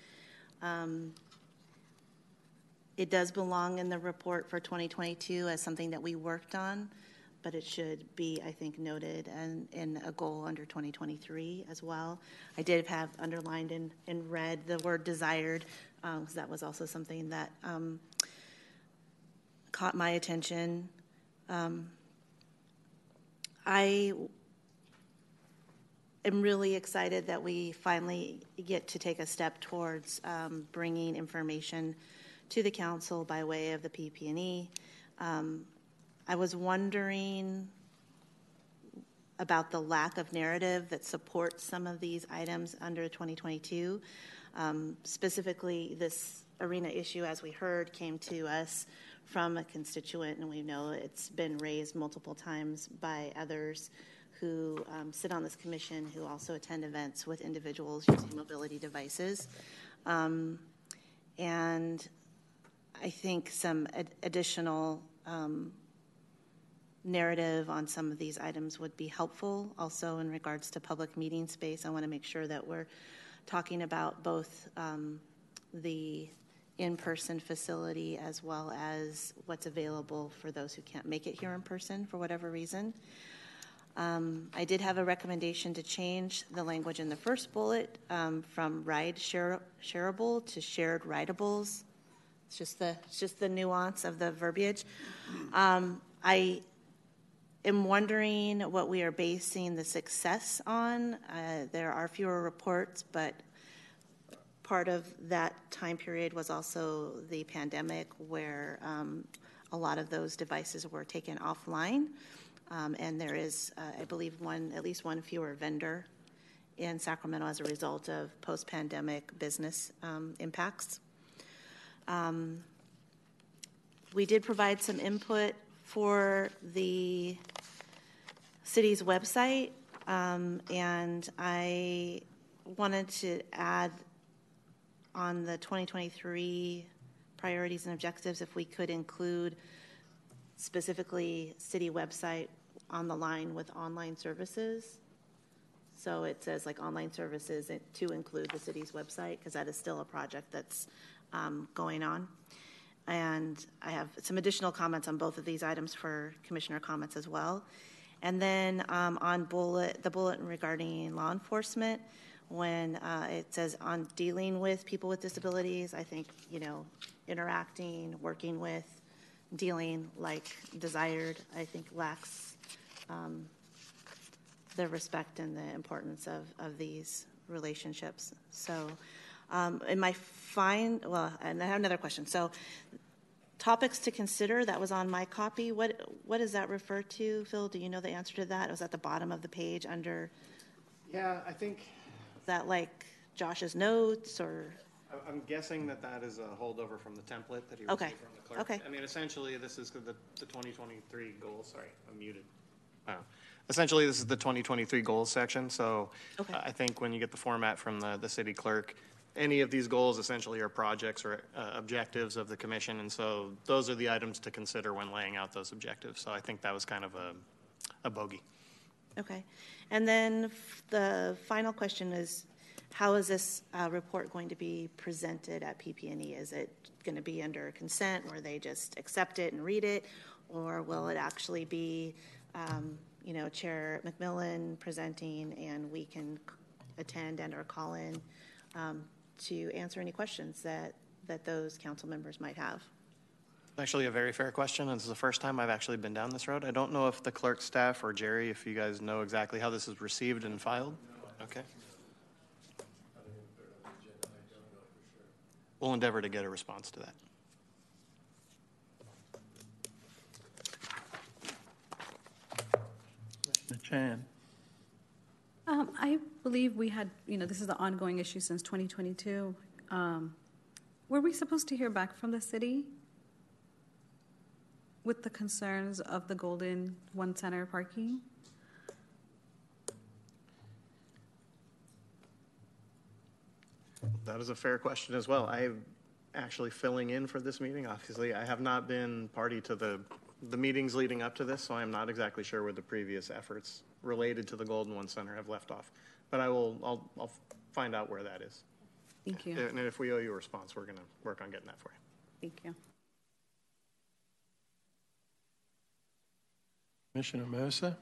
Um, it does belong in the report for 2022 as something that we worked on, but it should be, I think, noted and in a goal under 2023 as well. I did have underlined in, in red the word desired, because that was also something that um, caught my attention. Um, I am really excited that we finally get to take a step towards um, bringing information to the council by way of the PP&E. Um, I was wondering about the lack of narrative that supports some of these items under 2022. Um, specifically, this arena issue, as we heard, came to us from a constituent, and we know it's been raised multiple times by others who um, sit on this commission who also attend events with individuals using mobility devices. Um, and I think some ad- additional um, narrative on some of these items would be helpful. Also, in regards to public meeting space, I want to make sure that we're talking about both um, the in person facility as well as what's available for those who can't make it here in person for whatever reason. Um, I did have a recommendation to change the language in the first bullet um, from ride share, shareable to shared rideables. It's just the it's just the nuance of the verbiage. Um, I am wondering what we are basing the success on. Uh, there are fewer reports, but part of that time period was also the pandemic, where um, a lot of those devices were taken offline, um, and there is, uh, I believe, one at least one fewer vendor in Sacramento as a result of post-pandemic business um, impacts. Um, we did provide some input for the city's website, um, and I wanted to add on the 2023 priorities and objectives if we could include specifically city website on the line with online services. So it says like online services to include the city's website because that is still a project that's um, going on. And I have some additional comments on both of these items for commissioner comments as well. And then um, on bullet, the bulletin regarding law enforcement, when uh, it says on dealing with people with disabilities. I think, you know, interacting, working with, dealing like desired, I think lacks um, the respect and the importance of, of these relationships. So, um, in my fine, well, and I have another question. So, topics to consider that was on my copy. What what does that refer to, Phil? Do you know the answer to that? It was at the bottom of the page under. Yeah, I think. Is that like Josh's notes or? I'm guessing that that is a holdover from the template that he Okay. received from the clerk. Okay. I mean, essentially, this is the, the 2023 goals, sorry, I'm muted. Oh. Essentially, this is the 2023 goals section, so Okay. I think when you get the format from the, the city clerk, any of these goals essentially are projects or uh, objectives of the commission, and so those are the items to consider when laying out those objectives. So I think that was kind of a, a bogey. Okay. And then f- the final question is, how is this uh, report going to be presented at PP&E? Is it going to be under consent where they just accept it and read it? Or will it actually be, um, you know, Chair McMillan presenting and we can attend and or call in um, to answer any questions that, that those council members might have? Actually, a very fair question. This is the first time I've actually been down this road. I don't know if the clerk staff or Jerry, if you guys know exactly how this is received and filed. Okay. We'll endeavor to get a response to that. Commissioner Chan. Um, I believe we had, you know, this is an ongoing issue since 2022. Um, were we supposed to hear back from the city with the concerns of the Golden One Center parking? That is a fair question as well. I'm actually filling in for this meeting. Obviously, I have not been party to the, the meetings leading up to this, so I'm not exactly sure where the previous efforts related to the Golden One Center have left off. But I will, I'll, I'll find out where that is. Thank you. And if we owe you a response, we're going to work on getting that for you. Thank you. Commissioner Mercer.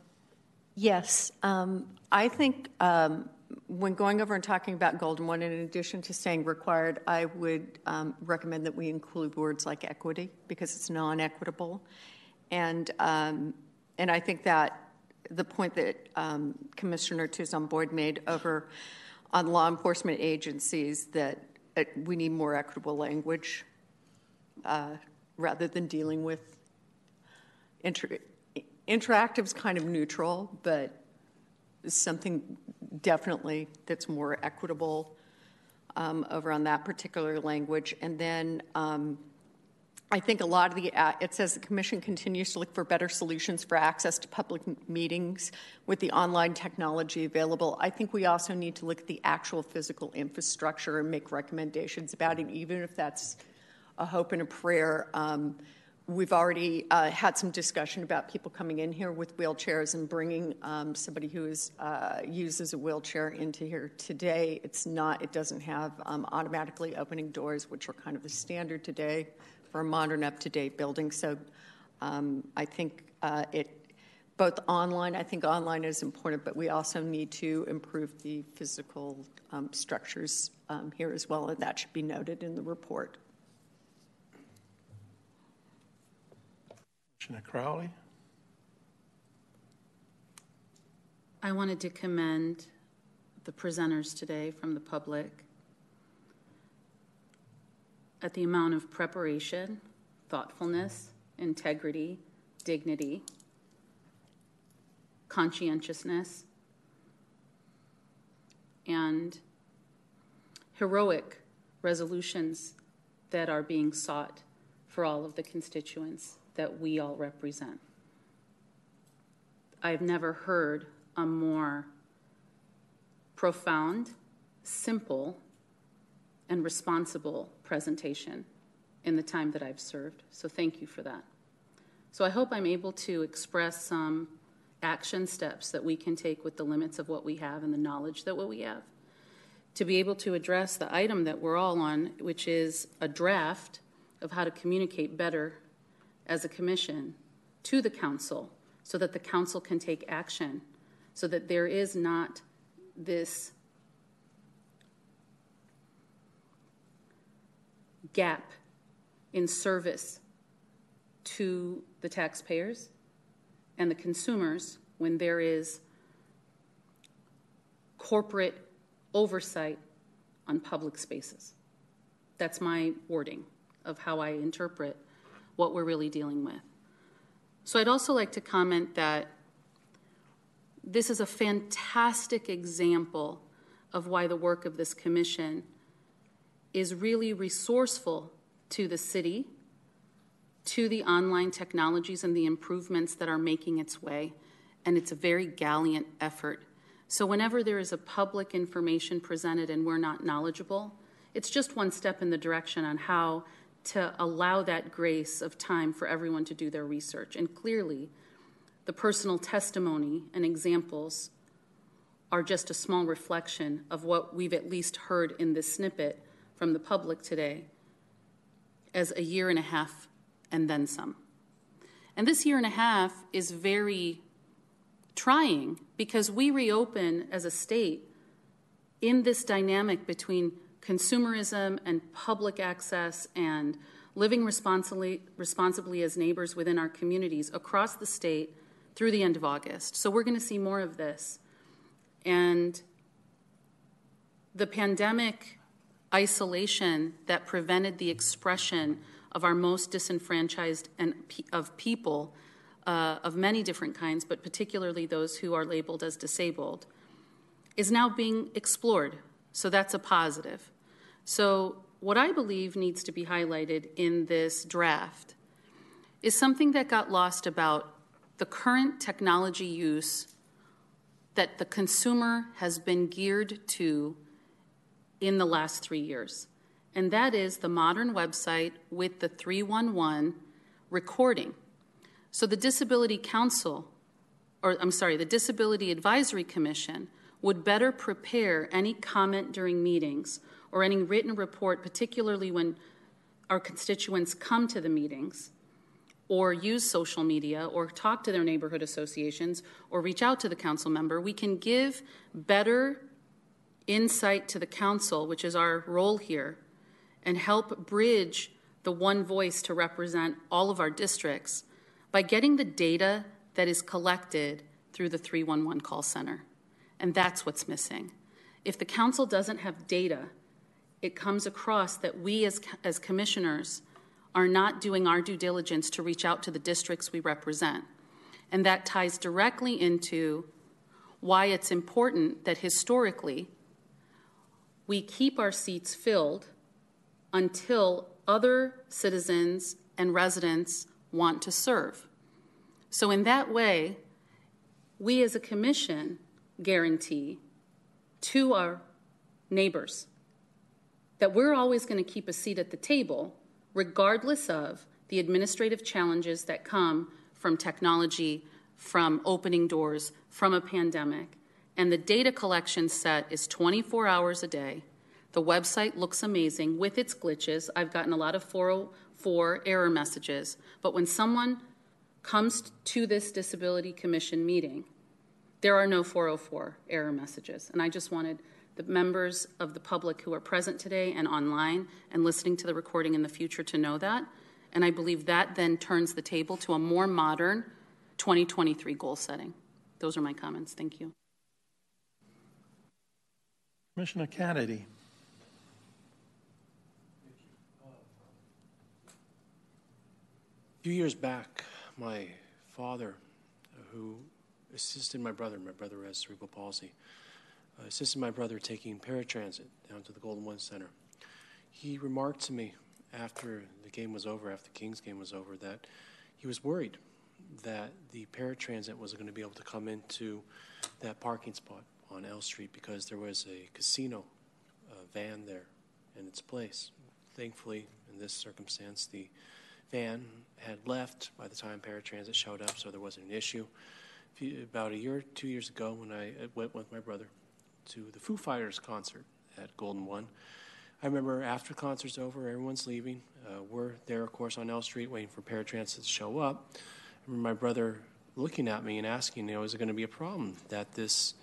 Yes, um, I think um, when going over and talking about Golden One, in addition to saying required, I would um, recommend that we include words like equity because it's non-equitable, and um, and I think that the point that um, Commissioner Tuzon Boyd made over on law enforcement agencies that uh, we need more equitable language uh, rather than dealing with inter- interactive's kind of neutral, but something definitely that's more equitable um, over on that particular language. And then um, I think a lot of the, uh, it says the commission continues to look for better solutions for access to public meetings with the online technology available. I think we also need to look at the actual physical infrastructure and make recommendations about it, even if that's a hope and a prayer. Um, We've already uh, had some discussion about people coming in here with wheelchairs and bringing um, somebody who is uh, uses a wheelchair into here today. It's not. It doesn't have um, automatically opening doors, which are kind of the standard today for a modern, up-to-date building. So, um, I think uh, it both online. I think online is important, but we also need to improve the physical um, structures um, here as well, and that should be noted in the report. Commissioner Crowley. I wanted to commend the presenters today from the public at the amount of preparation, thoughtfulness, integrity, dignity, conscientiousness, and heroic resolutions that are being sought for all of the constituents that we all represent. I've never heard a more profound, simple, and responsible presentation in the time that I've served. So thank you for that. So I hope I'm able to express some action steps that we can take with the limits of what we have and the knowledge that what we have to be able to address the item that we're all on, which is a draft of how to communicate better as a commission to the council so that the council can take action, so that there is not this gap in service to the taxpayers and the consumers when there is corporate oversight on public spaces. That's my wording of how I interpret what we're really dealing with. So I'd also like to comment that this is a fantastic example of why the work of this commission is really resourceful to the city, to the online technologies and the improvements that are making its way, and it's a very gallant effort. So, whenever there is a public information presented and we're not knowledgeable, it's just one step in the direction on how to allow that grace of time for everyone to do their research. And clearly, the personal testimony and examples are just a small reflection of what we've at least heard in this snippet from the public today as a year and a half and then some. And this year and a half is very trying because we reopen as a state in this dynamic between consumerism and public access and living responsibly, responsibly as neighbors within our communities across the state through the end of August. So we're going to see more of this. And the pandemic isolation that prevented the expression of our most disenfranchised and of people uh, of many different kinds, but particularly those who are labeled as disabled, is now being explored. So that's a positive. So, what I believe needs to be highlighted in this draft is something that got lost about the current technology use that the consumer has been geared to in the last three years. And that is the modern website with the 311 recording. So the Disability Council, or I'm sorry, the Disability Advisory Commission would better prepare any comment during meetings or any written report, particularly when our constituents come to the meetings or use social media or talk to their neighborhood associations or reach out to the council member, we can give better insight to the council, which is our role here, and help bridge the one voice to represent all of our districts by getting the data that is collected through the 311 call center. And that's what's missing. If the council doesn't have data, it comes across that we as, as commissioners are not doing our due diligence to reach out to the districts we represent. And that ties directly into why it's important that historically we keep our seats filled until other citizens and residents want to serve. So, in that way, we as a commission guarantee to our neighbors that we're always going to keep a seat at the table, regardless of the administrative challenges that come from technology, from opening doors, from a pandemic. And the data collection set is 24 hours a day. The website looks amazing with its glitches. I've gotten a lot of 404 error messages. But when someone comes to this Disability Commission meeting, there are no 404 error messages. And I just wanted the members of the public who are present today and online and listening to the recording in the future to know that. And I believe that then turns the table to a more modern 2023 goal setting. Those are my comments. Thank you. Commissioner Kennedy. A few years back, my father, who assisted my brother, my brother has cerebral palsy, uh, assisted my brother taking paratransit down to the Golden One Center. He remarked to me after the game was over, after the Kings game was over, that he was worried that the paratransit was going to be able to come into that parking spot on L Street because there was a casino uh, van there in its place. Thankfully, in this circumstance, the van had left by the time paratransit showed up, so there wasn't an issue. About a year, two years ago, when I went with my brother to the Foo Fighters concert at Golden One. I remember after concert's over, everyone's leaving. Uh, we're there, of course, on L Street waiting for paratransit to show up. I remember my brother looking at me and asking, you know, is it going to be a problem that this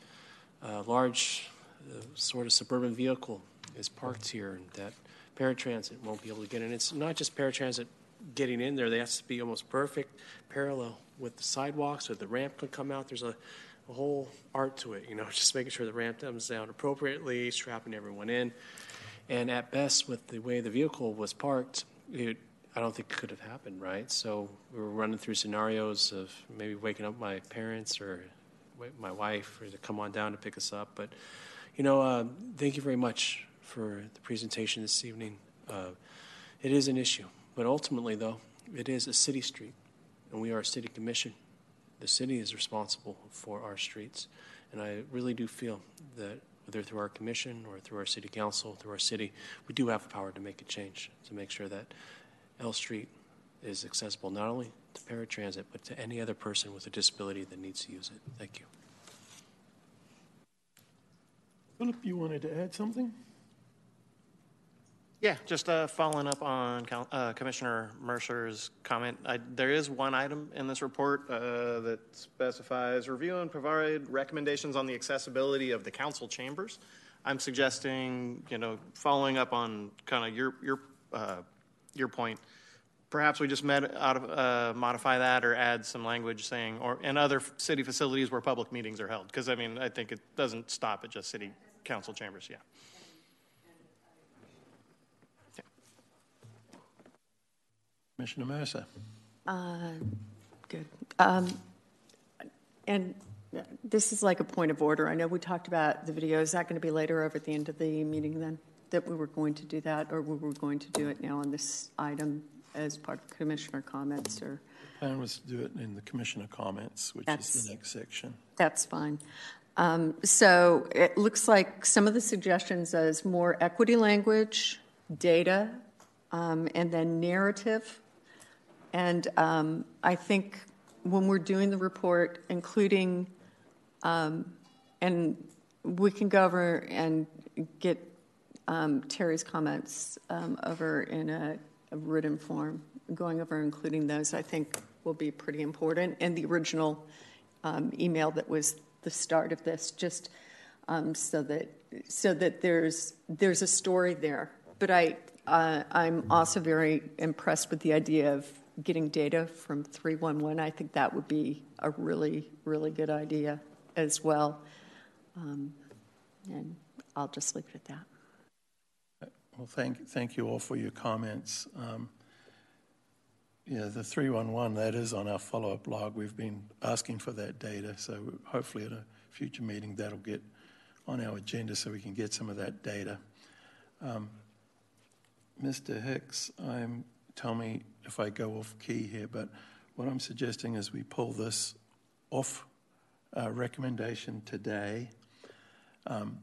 uh, large uh, sort of suburban vehicle is parked here that paratransit won't be able to get in. It's not just paratransit getting in there; they have to be almost perfect, parallel with the sidewalks, or the ramp could come out. There's a, a whole art to it, you know, just making sure the ramp comes down appropriately, strapping everyone in. And at best, with the way the vehicle was parked, it, I don't think it could have happened, right? So we were running through scenarios of maybe waking up my parents or my wife or to come on down to pick us up. But, you know, uh, thank you very much for the presentation this evening. Uh, it is an issue, but ultimately, though, it is a city street, and we are a city commission. The city is responsible for our streets, and I really do feel that whether through our commission or through our city council, through our city, we do have power to make a change to make sure that L Street is accessible not only to paratransit, but to any other person with a disability that needs to use it. Thank you. Philip, you wanted to add something? Yeah, just uh, following up on uh, Commissioner Mercer's comment. I, there is one item in this report uh, that specifies review and provide recommendations on the accessibility of the council chambers. I'm suggesting, you know, following up on kind of your your uh, your point, perhaps we just met uh, modify that or add some language saying, or in other city facilities where public meetings are held. Because I mean, I think it doesn't stop at just city council chambers. Yeah. Commissioner Mercer. Uh, Good. Um, And this is like a point of order. I know we talked about the video. Is that going to be later over at the end of the meeting then? That we were going to do that, or we were going to do it now on this item as part of commissioner comments, or? Plan was to do it in the commissioner comments, which is That's- the next section. That's fine. Um, So it looks like some of the suggestions as more equity language, data, um, and then narrative. And um, I think when we're doing the report, including, um, and we can go over and get um, Terry's comments um, over in a a written form, going over including those, I think will be pretty important. And the original um, email that was the start of this, just um, so that so that there's there's a story there. But I uh, I'm also very impressed with the idea of getting data from 311. I think that would be a really really good idea as well. Um, and I'll just leave it at that. Well, thank, thank you all for your comments. Um, Yeah, the 311, that is on our follow-up log. We've been asking for that data, so hopefully at a future meeting, that'll get on our agenda so we can get some of that data. Um, Mr. Hicks, I'm, tell me if I go off key here, but what I'm suggesting is we pull this off uh, recommendation today. Um,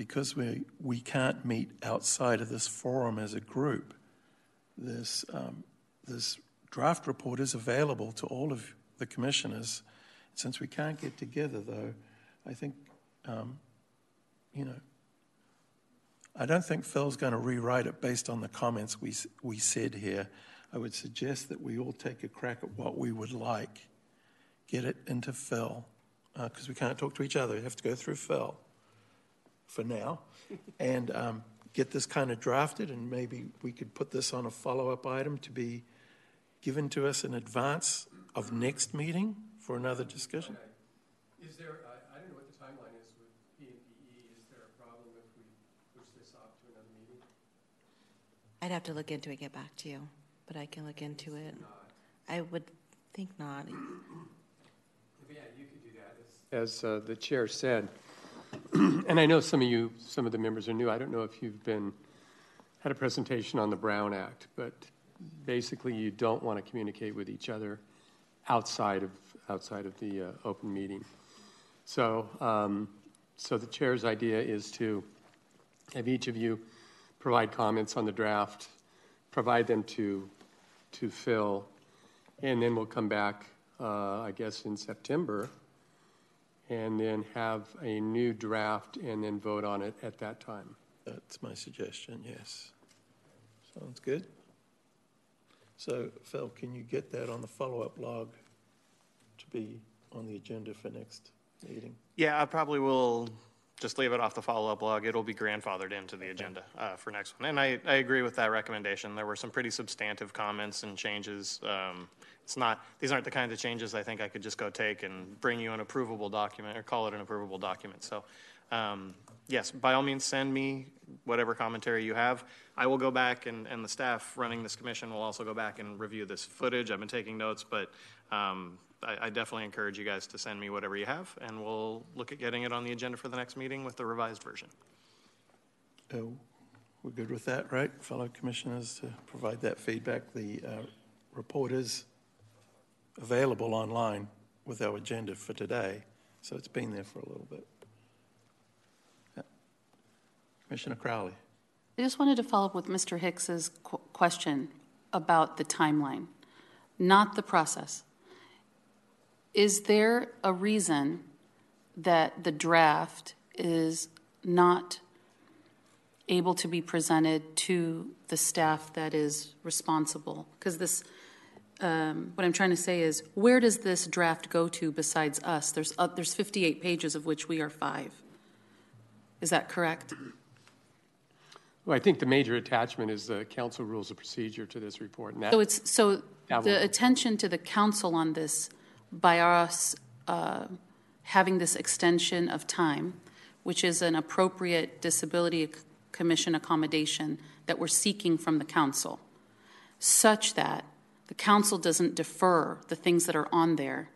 because we, we can't meet outside of this forum as a group, this, um, this draft report is available to all of the commissioners. Since we can't get together, though, I think, um, you know, I don't think Phil's going to rewrite it based on the comments we, we said here. I would suggest that we all take a crack at what we would like, get it into Phil, because we can't talk to each other. We have to go through Phil for now, and um, get this kind of drafted, and maybe we could put this on a follow-up item to be given to us in advance of next meeting for another discussion. Is there, I, I don't know what the timeline is with PNPE. Is there a problem if we push this off to another meeting? I'd have to look into it, and get back to you, but I can look into it. I would think not. Yeah, you could do that. As uh, the chair said, and I know some of you, some of the members are new. I don't know if you've been, had a presentation on the Brown Act, but basically you don't want to communicate with each other outside of, outside of the uh, open meeting. So, um, so the chair's idea is to have each of you provide comments on the draft, provide them to, to Phil, and then we'll come back, uh, I guess, in September, and then have a new draft and then vote on it at that time. That's my suggestion, yes. Sounds good. So, Phil, can you get that on the follow-up log to be on the agenda for next meeting? Yeah, I probably will just leave it off the follow-up log. It'll be grandfathered into the agenda uh, for next one. And I, I agree with that recommendation. There were some pretty substantive comments and changes. Um, it's not; these aren't the kinds of changes I think I could just go take and bring you an approvable document or call it an approvable document. So, um, yes, by all means, send me whatever commentary you have. I will go back, and, and the staff running this commission will also go back and review this footage. I've been taking notes, but um, I, I definitely encourage you guys to send me whatever you have, and we'll look at getting it on the agenda for the next meeting with the revised version. Oh, we're good with that, right, fellow commissioners, to provide that feedback? The uh, report is available online with our agenda for today, so it's been there for a little bit. Yeah. Commissioner Crowley. I just wanted to follow up with Mr. Hicks's qu- question about the timeline, not the process. Is there a reason that the draft is not able to be presented to the staff that is responsible? Because this, um, what I'm trying to say is, where does this draft go to besides us? There's uh, there's 58 pages of which we are five. Is that correct? Well, I think the major attachment is the council rules of procedure to this report. And that, So it's so the attention to the council on this by us uh, having this extension of time, which is an appropriate disability commission accommodation that we're seeking from the council, such that the council doesn't defer the things that are on there,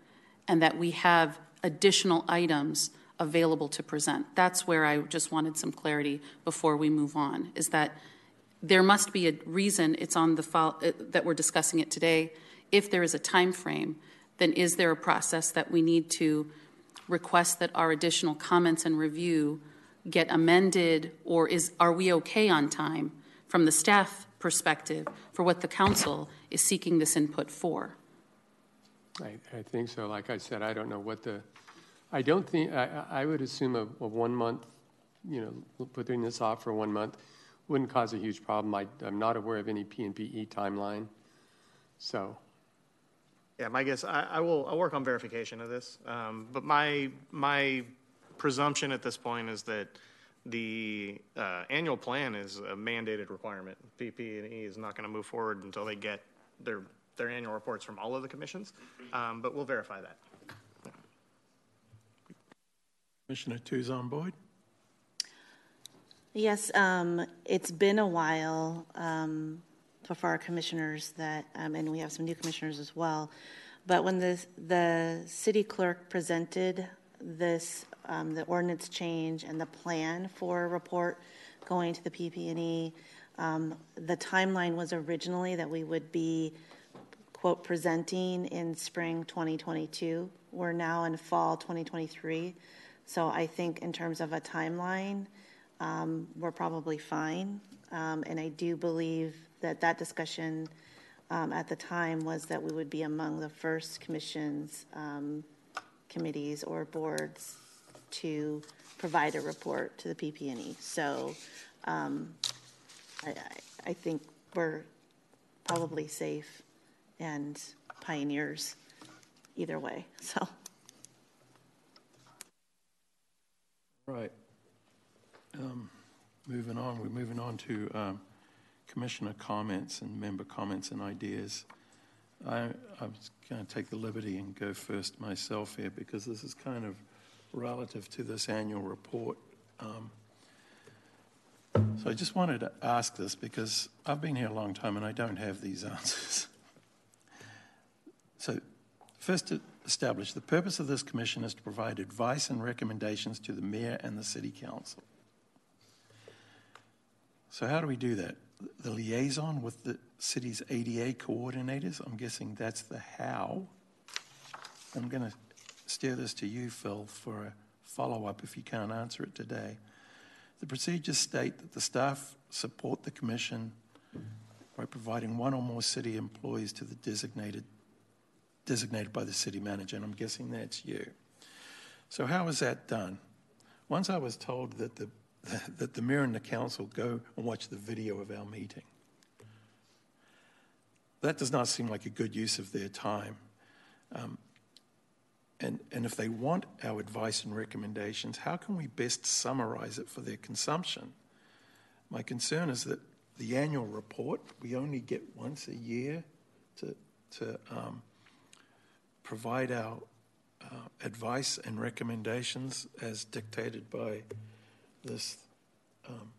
and that we have additional items available to present. That's where I just wanted some clarity before we move on. Is that there must be a reason it's on the file uh, that we're discussing it today. If there is a time frame, then is there a process that we need to request that our additional comments and review get amended, or is are we okay on time from the staff perspective for what the council is seeking this input for? I, I think so. Like I said, I don't know what the, I don't think, I, I I would assume a, a one month, you know, putting this off for one month wouldn't cause a huge problem. I, I'm not aware of any PNPE timeline. So, Yeah, my guess, I, I will, I'll work on verification of this. Um, but my, my presumption at this point is that the uh, annual plan is a mandated requirement. PP&E is not going to move forward until they get their, their annual reports from all of the commissions. Um, but we'll verify that. Commissioner Tuzon Boyd. Yes, um, it's been a while um, for our commissioners that, um, and we have some new commissioners as well. But when the the city clerk presented this, um, the ordinance change and the plan for a report going to the PP&E, um, the timeline was originally that we would be quote presenting in spring 2022. We're now in fall 2023, so I think in terms of a timeline um, we're probably fine. Um, and I do believe that that discussion um, at the time was that we would be among the first commissions, um, committees, or boards to provide a report to the PP&E. So um, I, I- think we're probably safe and pioneers either way. So. Right. Um, Moving on, we're moving on to um, commissioner comments and member comments and ideas. I, I was going to take the liberty and go first myself here because this is kind of relative to this annual report. Um, so I just wanted to ask this because I've been here a long time and I don't have these answers. So, first to establish the purpose of this commission is to provide advice and recommendations to the mayor and the city council. So, how do we do that? The liaison with the city's ADA coordinators? I'm guessing that's the how. I'm going to steer this to you, Phil, for a follow up if you can't answer it today. The procedures state that the staff support the commission by providing one or more city employees to the designated designated by the city manager, and I'm guessing that's you. So how is that done? Once I was told that the that the mayor and the council go and watch the video of our meeting. That does not seem like a good use of their time. Um, and, and if they want our advice and recommendations, how can we best summarize it for their consumption? My concern is that the annual report, we only get once a year to, to um, provide our uh, advice and recommendations as dictated by this, um,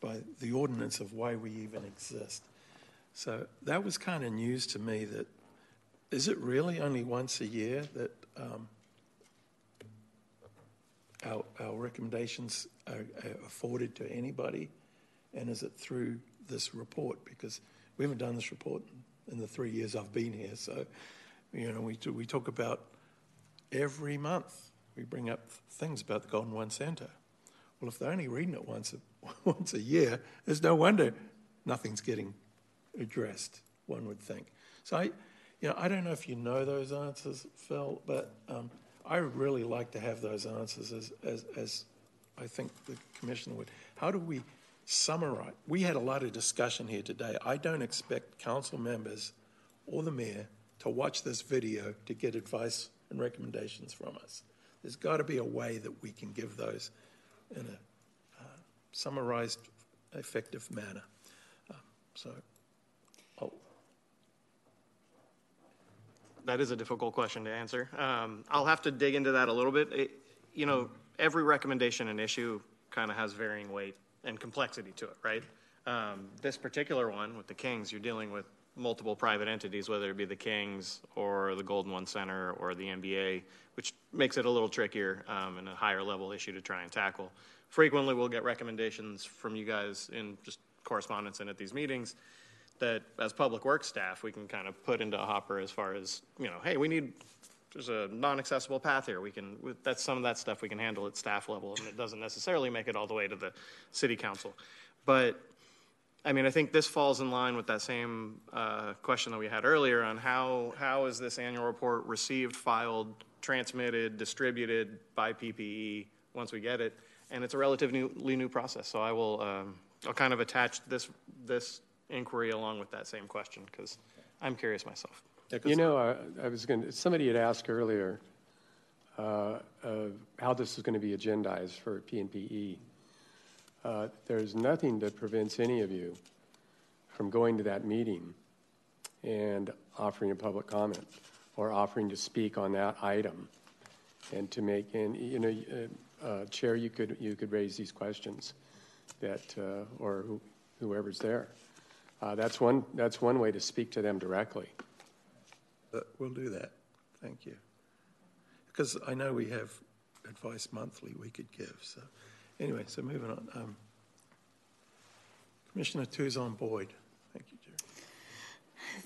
by the ordinance of why we even exist. So that was kind of news to me that is it really only once a year that um, our, our recommendations are, are afforded to anybody? And is it through this report? Because we haven't done this report in the three years I've been here. So, you know, we, we talk about every month, we bring up things about the Golden One Center. Well, if they're only reading it once a, once a year, there's no wonder nothing's getting addressed, one would think. So, I, know, I don't know if you know those answers, Phil, but um, I really like to have those answers as, as, as I think the commissioner would. How do we summarize? We had a lot of discussion here today. I don't expect council members or the mayor to watch this video to get advice and recommendations from us. There's got to be a way that we can give those in a uh, summarized, effective manner. Uh, so that is a difficult question to answer. Um, I'll have to dig into that a little bit. It, you know, every recommendation and issue kind of has varying weight and complexity to it, right? Um, this particular one with the Kings, you're dealing with multiple private entities, whether it be the Kings or the Golden One Center or the NBA, which makes it a little trickier um, and a higher level issue to try and tackle. Frequently, we'll get recommendations from you guys in just correspondence and at these meetings that as public works staff we can kind of put into a hopper as far as you know hey we need there's a non-accessible path here. We can that's some of that stuff we can handle at staff level and it doesn't necessarily make it all the way to the city council. But i mean i think this falls in line with that same uh, question that we had earlier on how how is this annual report received filed transmitted distributed by ppe once we get it? And it's a relatively new process so i will um, i'll kind of attach this this inquiry along with that same question because I'm curious myself. You know, I, I was going to, somebody had asked earlier uh, uh, how this is going to be agendized for PNPE. Uh, there's nothing that prevents any of you from going to that meeting and offering a public comment or offering to speak on that item and to make, and you know, uh, uh, Chair, you could, you could raise these questions that, uh, or who, whoever's there. Uh, that's one. That's one way to speak to them directly. But we'll do that. Thank you. Because I know we have advice monthly we could give. So, anyway, so moving on. Um, Commissioner Tuzon Boyd. Thank you, Jerry.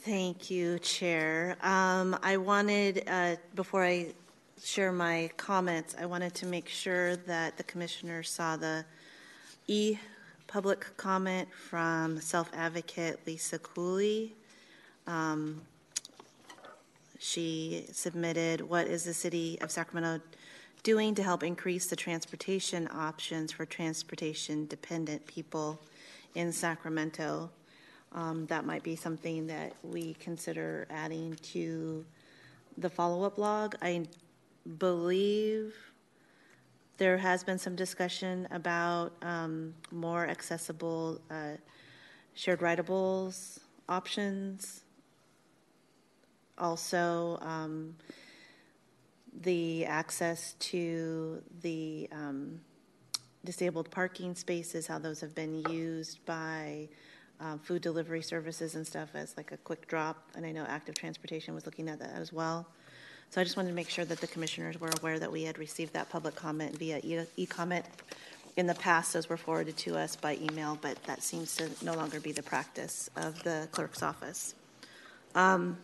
Thank you, Chair. Um, I wanted, uh, before I share my comments, I wanted to make sure that the commissioner saw the e public comment from self-advocate Lisa Cooley. Um, she submitted, what is the city of Sacramento doing to help increase the transportation options for transportation-dependent people in Sacramento? Um, that might be something that we consider adding to the follow-up log. I believe there has been some discussion about um, more accessible uh, shared rideables options. Also, um, the access to the um, disabled parking spaces, how those have been used by um, food delivery services and stuff as like a quick drop. And I know Active Transportation was looking at that as well. So I just wanted to make sure that the commissioners were aware that we had received that public comment via e-comment. In the past, those were forwarded to us by email, but that seems to no longer be the practice of the clerk's office. Um,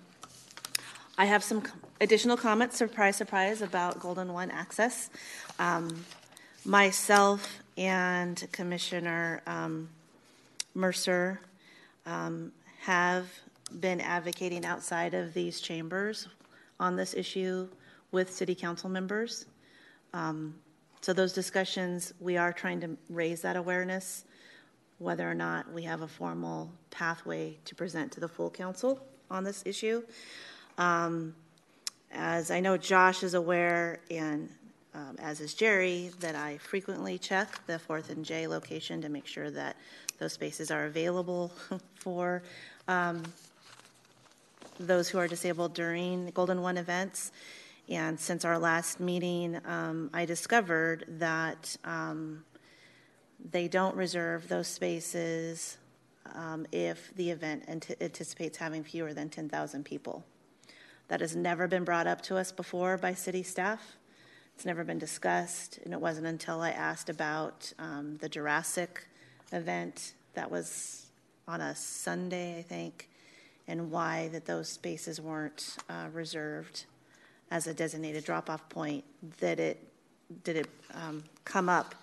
I have some additional comments, surprise, surprise, about Golden One access. Um, myself and Commissioner um, Mercer um, have been advocating outside of these chambers on this issue with city council members. Um, so those discussions, we are trying to raise that awareness, whether or not we have a formal pathway to present to the full council on this issue. Um, As I know Josh is aware, and um, as is Jerry, that I frequently check the Fourth and J location to make sure that those spaces are available for um, those who are disabled during Golden One events. And since our last meeting, um, I discovered that um, they don't reserve those spaces um, if the event anticipates having fewer than 10,000 people. That has never been brought up to us before by city staff. It's never been discussed, and it wasn't until I asked about um, the Jurassic event that was on a Sunday, I think, and why that those spaces weren't uh, reserved as a designated drop-off point. That it did it um, come up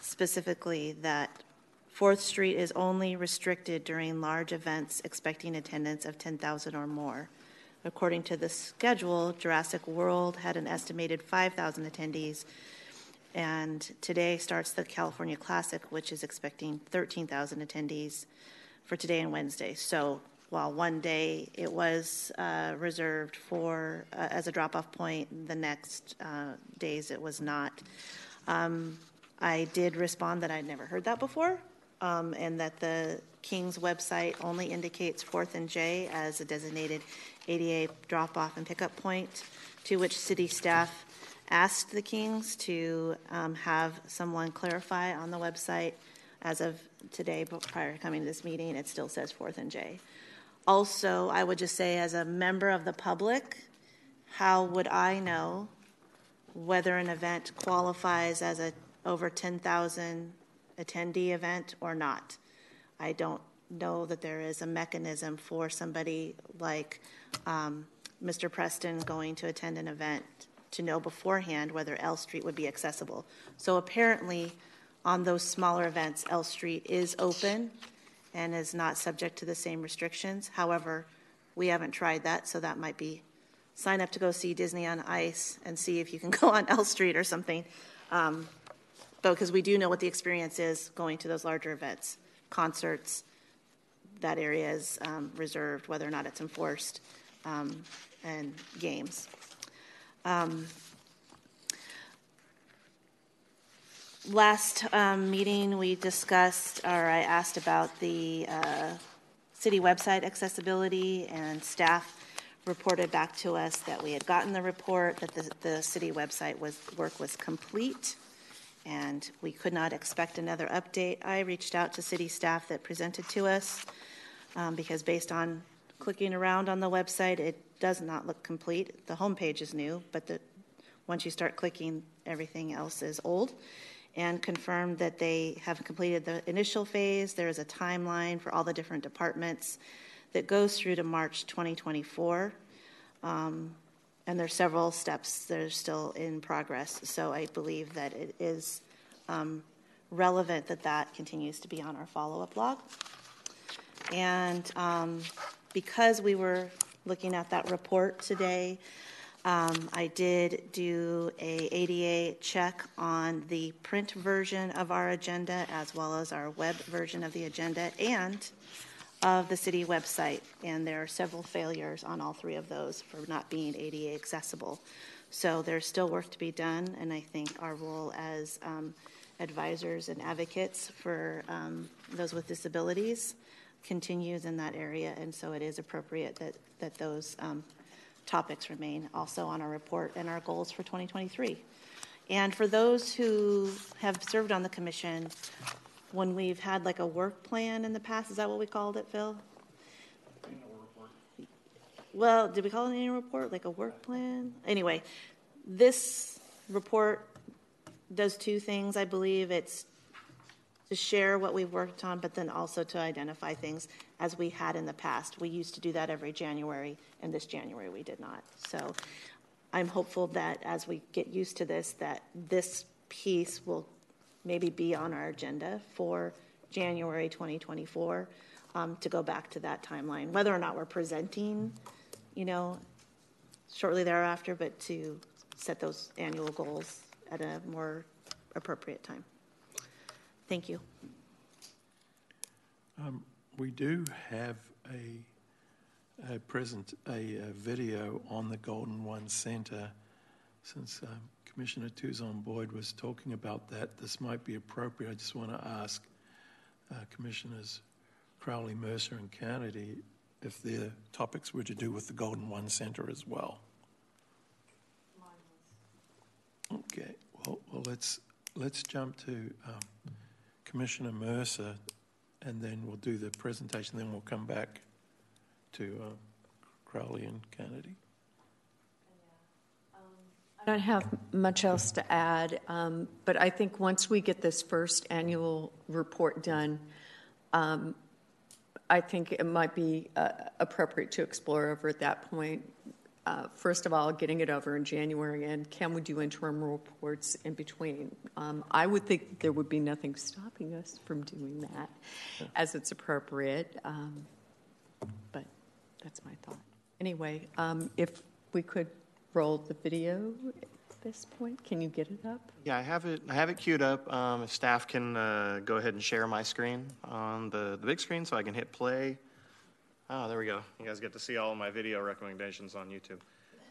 specifically that Fourth Street is only restricted during large events expecting attendance of 10,000 or more. According to the schedule, Jurassic World had an estimated 5,000 attendees, and today starts the California Classic, which is expecting 13,000 attendees for today and Wednesday. So while one day it was uh, reserved for uh, as a drop-off point, the next uh, days it was not. Um, I did respond that I'd never heard that before, um, and that the King's website only indicates Fourth and J as a designated ADA drop-off and pickup point, to which city staff asked the Kings to um, have someone clarify on the website. As of today, prior to coming to this meeting, it still says Fourth and J. Also, I would just say, as a member of the public, how would I know whether an event qualifies as a over 10,000 attendee event or not. I don't know that there is a mechanism for somebody like um, Mr. Preston going to attend an event to know beforehand whether L Street would be accessible. So apparently, on those smaller events, L Street is open and is not subject to the same restrictions. However, we haven't tried that, so that might be sign up to go see Disney on Ice and see if you can go on L Street or something. Um, because we do know what the experience is going to those larger events, concerts. That area is um, reserved, whether or not it's enforced, um, and games. Um, last um, meeting, we discussed, or I asked about the uh, city website accessibility, and staff reported back to us that we had gotten the report that the, the city website was work was complete and we could not expect another update. I reached out to city staff that presented to us um, because based on clicking around on the website, it does not look complete. The homepage is new, but the, once you start clicking, everything else is old. And confirmed that they have completed the initial phase. There is a timeline for all the different departments that goes through to March 2024. Um, and there's several steps that are still in progress. So I believe that it is um, relevant that that continues to be on our follow-up log. And um, because we were looking at that report today, um, I did do a ADA check on the print version of our agenda as well as our web version of the agenda and of the city website, and there are several failures on all three of those for not being ADA accessible. So there's still work to be done, and I think our role as um, advisors and advocates for um, those with disabilities continues in that area, and so it is appropriate that, that those um, topics remain also on our report and our goals for 2023. And for those who have served on the commission, when we've had like a work plan in the past. Is that what we called it, Phil? Well, did we call it an annual report, like a work plan? Anyway, this report does two things, I believe. It's to share what we've worked on, but then also to identify things as we had in the past. We used to do that every January, and this January we did not. So I'm hopeful that as we get used to this, that this piece will maybe be on our agenda for January 2024 um, to go back to that timeline, whether or not we're presenting, you know, shortly thereafter, but to set those annual goals at a more appropriate time. Thank you. Um, we do have a a present, a, uh video on the Golden One Center. Since um, Commissioner Tuzon Boyd was talking about that, this might be appropriate. I just want to ask uh, Commissioners Crowley, Mercer, and Kennedy if their topics were to do with the Golden One Center as well. Okay, well, well let's, let's jump to um, Commissioner Mercer, and then we'll do the presentation, then we'll come back to uh, Crowley and Kennedy. I don't have much else to add, um, but I think once we get this first annual report done, um, I think it might be uh, appropriate to explore over at that point. Uh, first of all, getting it over in January, and can we do interim reports in between? Um, I would think there would be nothing stopping us from doing that as it's appropriate, um, but that's my thought. Anyway, um, if we could roll the video at this point, can you get it up? Yeah, I have it. I have it queued up. Um, if staff can uh, go ahead and share my screen on the, the big screen, so I can hit play. Oh, there we go. You guys get to see all of my video recommendations on YouTube.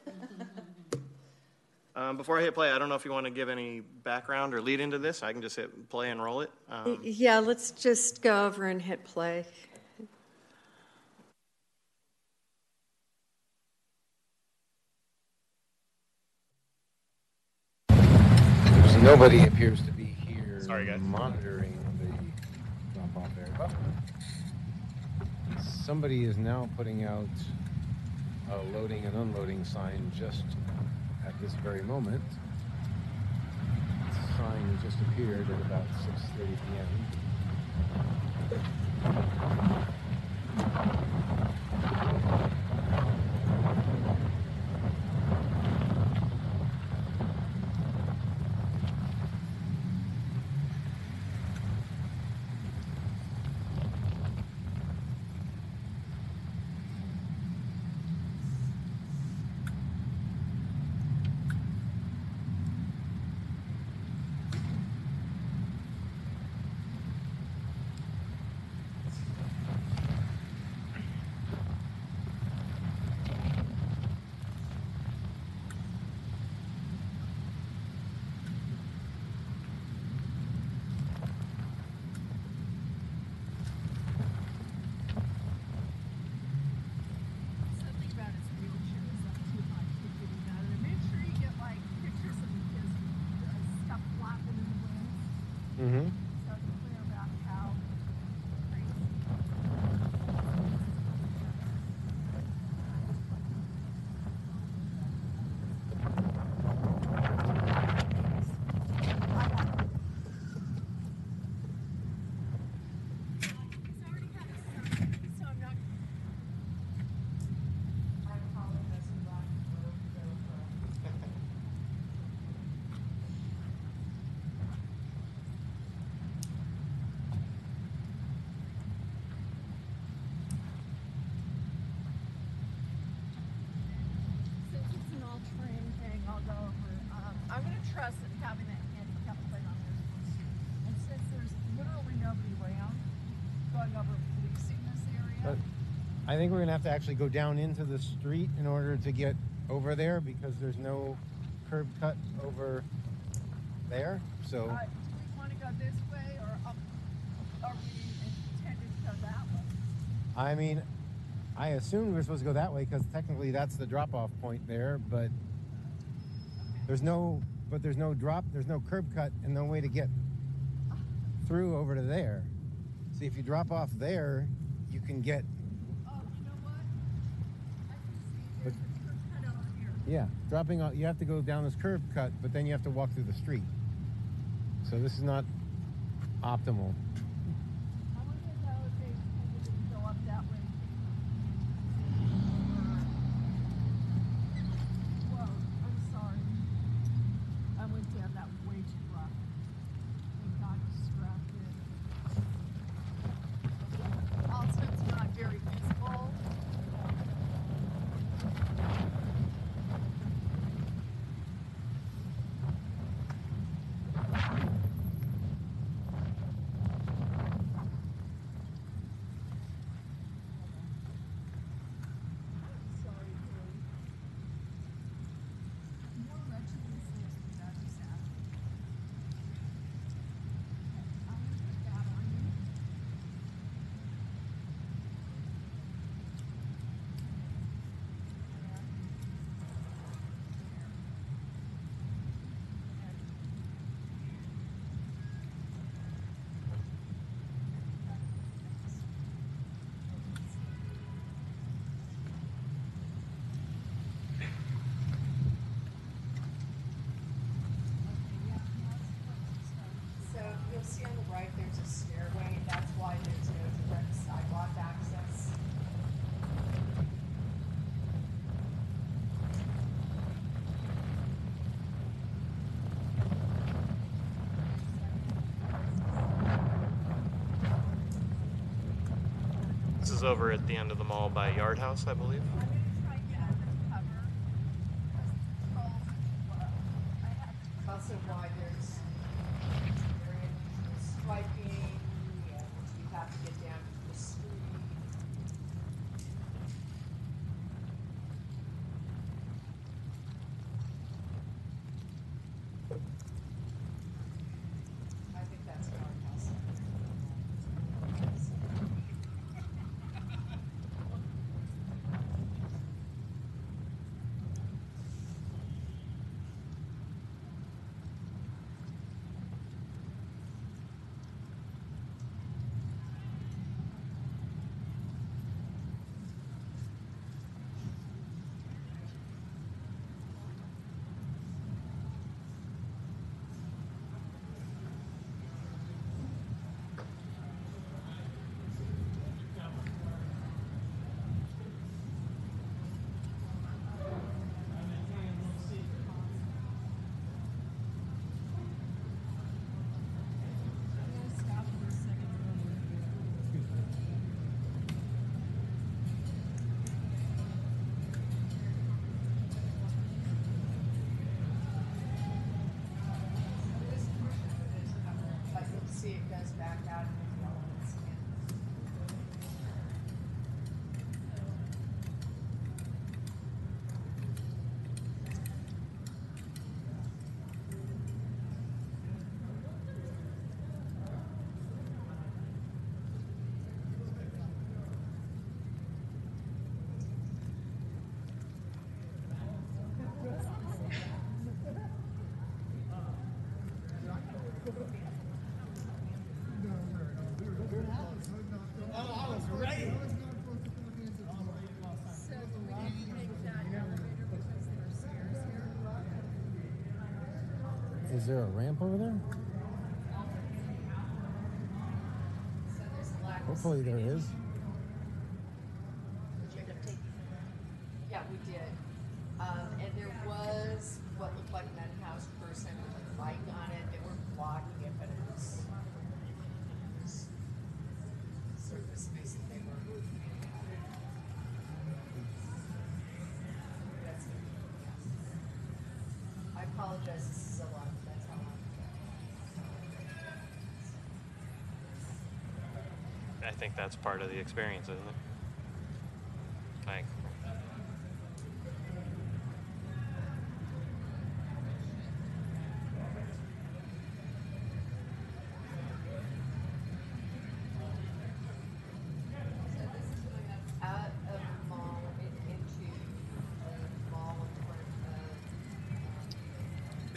um, before I hit play, I don't know if you want to give any background or lead into this. I can just hit play and roll it. Um, yeah, let's just go over and hit play. nobody appears to be here Sorry, guys. monitoring the drop-off area. Somebody is now putting out a loading and unloading sign just at this very moment. The sign just appeared at about 6:30 p.m. I think we're to have to actually go down into the street in order to get over there because there's no curb cut over there. So. Uh, do we want to go this way or up, are we intended to go that way? I mean, I assumed we were supposed to go that way because technically that's the drop-off point there, but there's no, but there's no drop, there's no curb cut and no way to get through over to there. See, if you drop off there, you can get Yeah, dropping off, you have to go down this curb cut, but then you have to walk through the street. So this is not optimal. Over at the end of the mall by Yard House, I believe. Is there a ramp over there? Hopefully there is. Yeah, we did. Um, and there was what looked like person light on it. They were blocking it, but it was sort of. That's I apologize. Think that's part of the experience, isn't it? Thanks. out of the mall and into the mall in front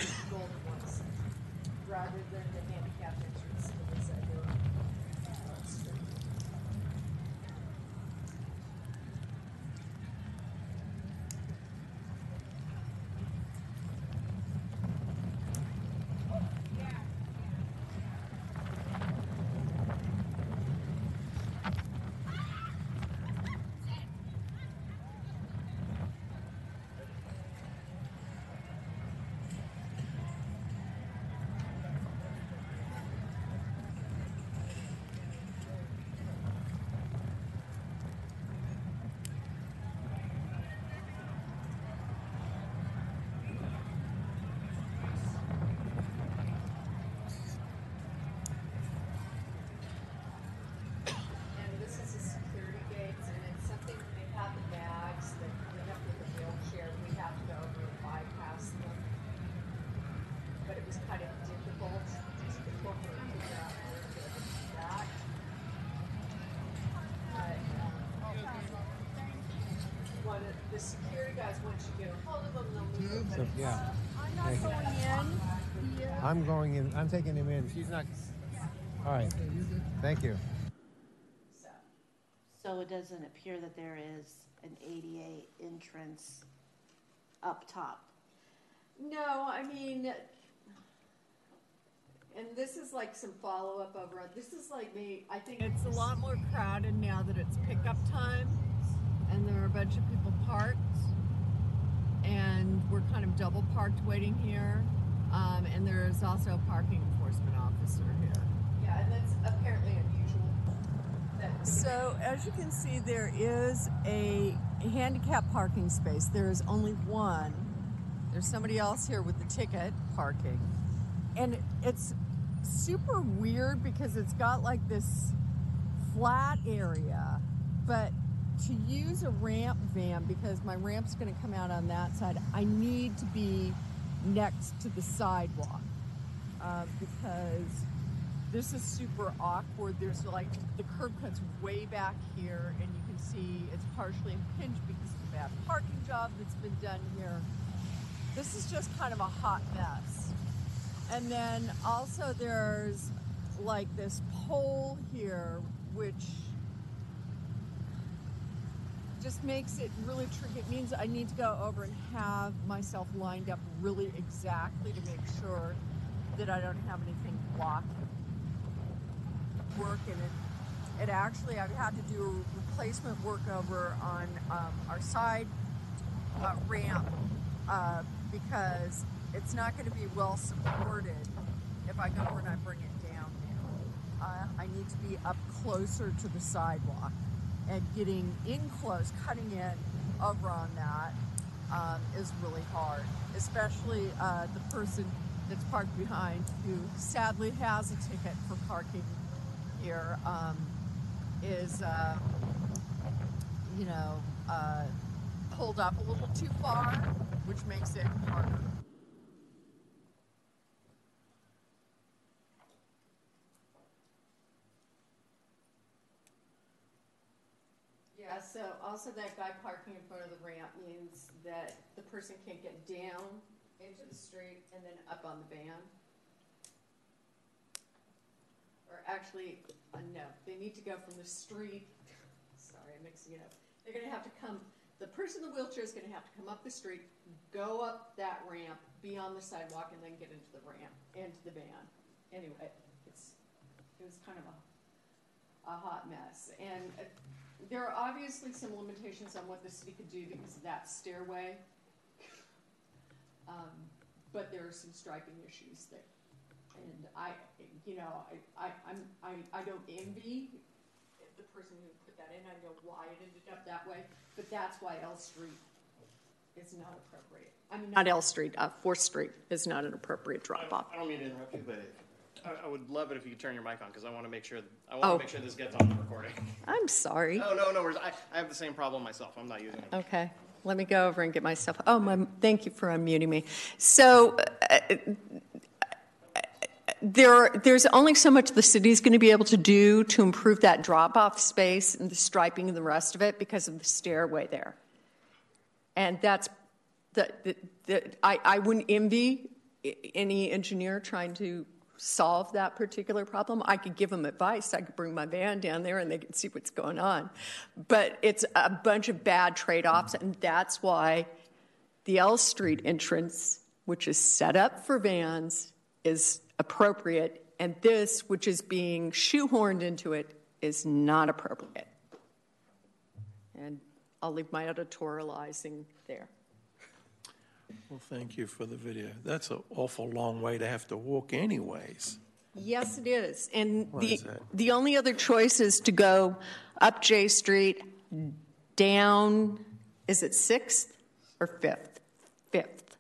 of Golden Ones, rather than the handicap entrance that was at your uh, street. And this is the security gates, and it's something, they have the bags that we have with the wheelchair, we have to go over and bypass them. But it was kind of difficult, just before we figure out where to do that. But, um, one of, the security guys, once you get a hold of them, they'll move them, So, but it's. Yeah. I'm not Thank you. going in. Yeah. I'm going in. I'm taking him in. She's not. All right. Thank you. So it doesn't appear that there is an ADA entrance up top. No, I mean, and this is like some follow-up over, on- this is like me, I think. It's a lot more crowded now that it's pickup time and there are a bunch of people parked. And we're kind of double parked waiting here. Um, and there is also a parking enforcement officer here. Yeah, and that's apparently unusual. So, as you can see, there is a handicap parking space. There is only one. There's somebody else here with the ticket parking. And it's super weird because it's got like this flat area, but to use a ramp van, because my ramp's going to come out on that side, I need to be next to the sidewalk uh, because this is super awkward. There's like the curb cuts way back here, and you can see it's partially impinged because of the bad parking job that's been done here. This is just kind of a hot mess. And then also there's like this pole here, which just makes it really tricky. It means I need to go over and have myself lined up really exactly to make sure that I don't have anything blocking work in it. It actually, I've had to do a replacement work over on um, our side uh, ramp uh, because it's not going to be well supported if I go over and I bring it down now. Uh, I need to be up closer to the sidewalk and getting in close, cutting in over on that um, is really hard, especially uh, the person that's parked behind who sadly has a ticket for parking here um, is, uh, you know, uh, pulled up a little too far, which makes it harder. Yeah, so also that guy parking in front of the ramp means that the person can't get down into the street and then up on the van. Or actually, uh, no, they need to go from the street, sorry, I'm mixing it up. They're gonna have to come, the person in the wheelchair is gonna have to come up the street, go up that ramp, be on the sidewalk, and then get into the ramp, into the van. Anyway, it's, it was kind of a, a hot mess. And uh, there are obviously some limitations on what the city could do because of that stairway. Um, but there are some striping issues there. And I, you know, I, I, I'm, I, I don't envy the person who put that in. I know why it ended up that way, but that's why L Street is not appropriate. I mean, Not L Street, uh, Fourth Street is not an appropriate drop off. I don't mean to interrupt you, but I, I would love it if you could turn your mic on because I want to make sure I want to Oh. make sure this gets on the recording. I'm sorry. No, no, no. worries. I, I have the same problem myself. I'm not using it. Okay, let me go over and get myself. Oh, my, thank you for unmuting me. So uh, there, there's only so much the city's going to be able to do to improve that drop-off space and the striping and the rest of it because of the stairway there. And that's the, the, the I, I wouldn't envy i- any engineer trying to solve that particular problem. I could give them advice. I could bring my van down there and they could see what's going on. But it's a bunch of bad trade offs, and that's why the L Street entrance, which is set up for vans, is appropriate, and this, which is being shoehorned into it, is not appropriate. And I'll leave my editorializing there. Well, thank you for the video. That's an awful long way to have to walk anyways. Yes, it is. And What the, is the only other choice is to go up J Street, down, is it Sixth or Fifth? Fifth.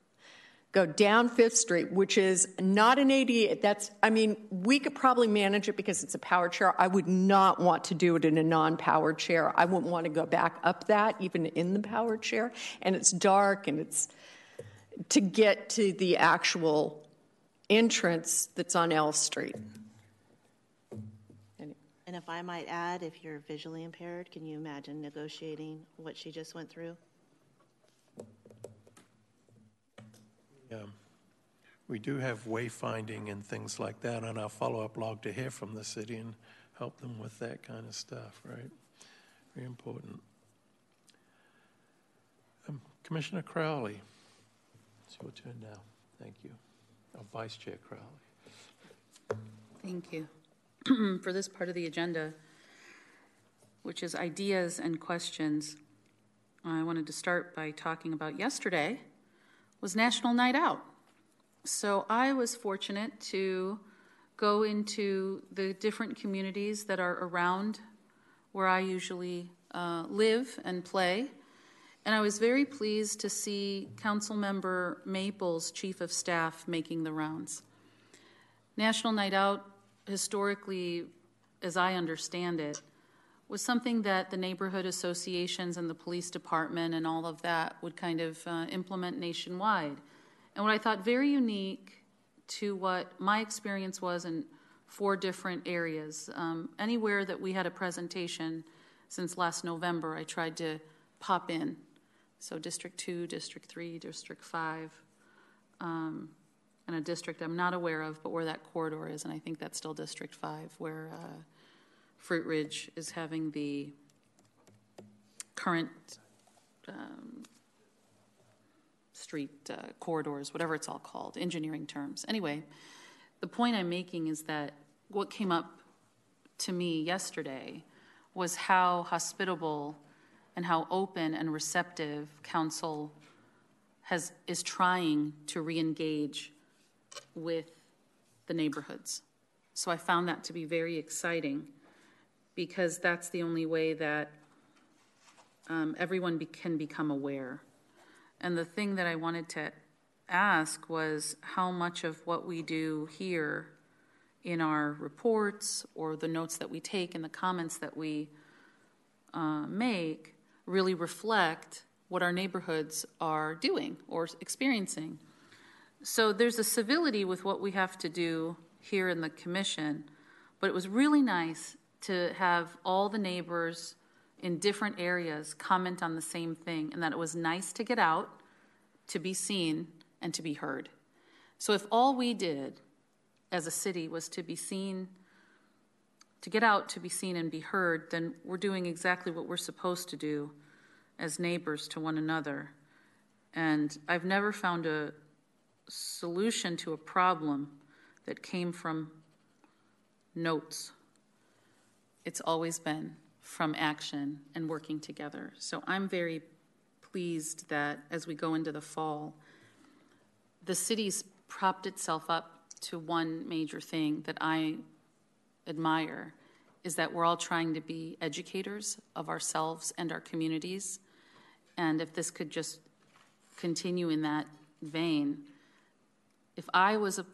Go down Fifth Street, which is not an ADA. That's, I mean, we could probably manage it because it's a power chair. I would not want to do it in a non powered chair. I wouldn't want to go back up that, even in the powered chair. And it's dark and it's to get to the actual entrance that's on L Street. And if I might add, if you're visually impaired, can you imagine negotiating what she just went through? Yeah. We do have wayfinding and things like that on our follow-up log to hear from the city and help them with that kind of stuff, right? Very important. Um, Commissioner Crowley, it's your turn now. Thank you. Or Vice Chair Crowley. Thank you. For this part of the agenda, which is ideas and questions, I wanted to start by talking about yesterday was National Night Out. So I was fortunate to go into the different communities that are around where I usually uh, live and play. And I was very pleased to see Councilmember Maple's, Chief of Staff, making the rounds. National Night Out, historically, as I understand it, was something that the neighborhood associations and the police department and all of that would kind of uh, implement nationwide. And what I thought very unique to what my experience was in four different areas, um, anywhere that we had a presentation since last November, I tried to pop in. So, District 2, District 3, District 5, um, and a district I'm not aware of, but where that corridor is, and I think that's still District 5, where. Uh, Fruitridge is having the current um, street uh, corridors, whatever it's all called, engineering terms. Anyway, the point I'm making is that what came up to me yesterday was how hospitable and how open and receptive council has is trying to re-engage with the neighborhoods. So I found that to be very exciting because that's the only way that um, everyone be- can become aware. And the thing that I wanted to ask was how much of what we do here in our reports or the notes that we take and the comments that we uh, make really reflect what our neighborhoods are doing or experiencing. So there's a civility with what we have to do here in the commission, but it was really nice to have all the neighbors in different areas comment on the same thing and that it was nice to get out, to be seen, and to be heard. So if all we did as a city was to be seen, to get out, to be seen, and be heard, then we're doing exactly what we're supposed to do as neighbors to one another. And I've never found a solution to a problem that came from notes it's always been from action and working together. So I'm very pleased that as we go into the fall, the city's propped itself up to one major thing that I admire is that we're all trying to be educators of ourselves and our communities. And if this could just continue in that vein, if I was a,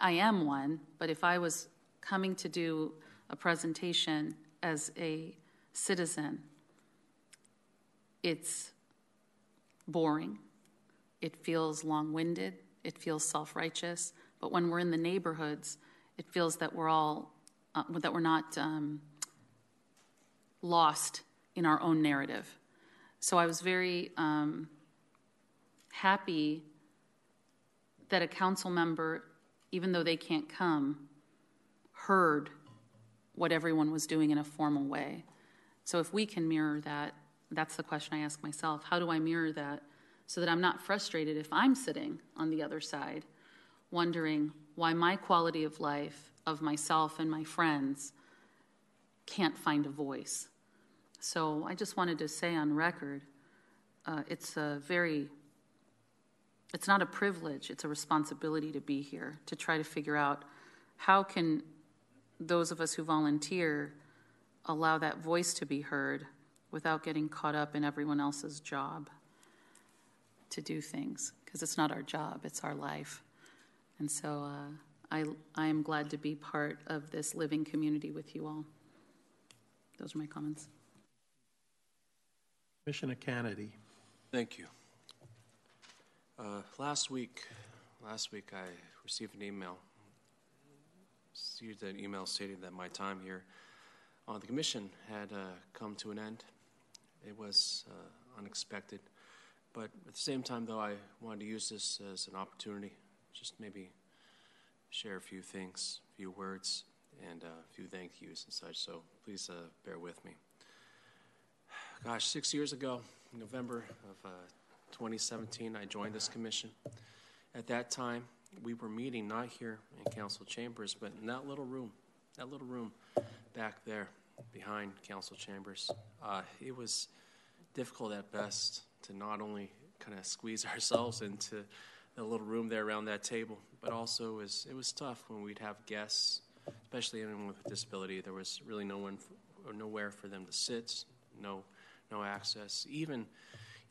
I am one, but if I was coming to do a presentation as a citizen, it's boring. It feels long winded. It feels self righteous. But when we're in the neighborhoods, it feels that we're all, uh, that we're not um, lost in our own narrative. So I was very um, happy that a council member, even though they can't come, heard what everyone was doing in a formal way. So if we can mirror that, that's the question I ask myself. How do I mirror that so that I'm not frustrated if I'm sitting on the other side wondering why my quality of life, of myself and my friends, can't find a voice? So I just wanted to say on record uh, it's a very it's not a privilege it's a responsibility to be here to try to figure out how can those of us who volunteer allow that voice to be heard without getting caught up in everyone else's job to do things because it's not our job, it's our life. And so uh, I, I am glad to be part of this living community with you all. Those are my comments. Commissioner Kennedy. Thank you. Uh, last week, last week I received an email received an email stating that my time here on the commission had uh, come to an end. It was uh, unexpected, but at the same time, though, I wanted to use this as an opportunity, just maybe share a few things, a few words, and uh, a few thank yous and such. So please uh, bear with me. Gosh, six years ago, November of uh, 2017, I joined this commission. At that time, we were meeting not here in council chambers, but in that little room, that little room back there behind council chambers. Uh, it was difficult at best to not only kind of squeeze ourselves into the little room there around that table, but also it was, it was tough when we'd have guests, especially anyone with a disability. There was really no one or nowhere for them to sit, no, no access. Even,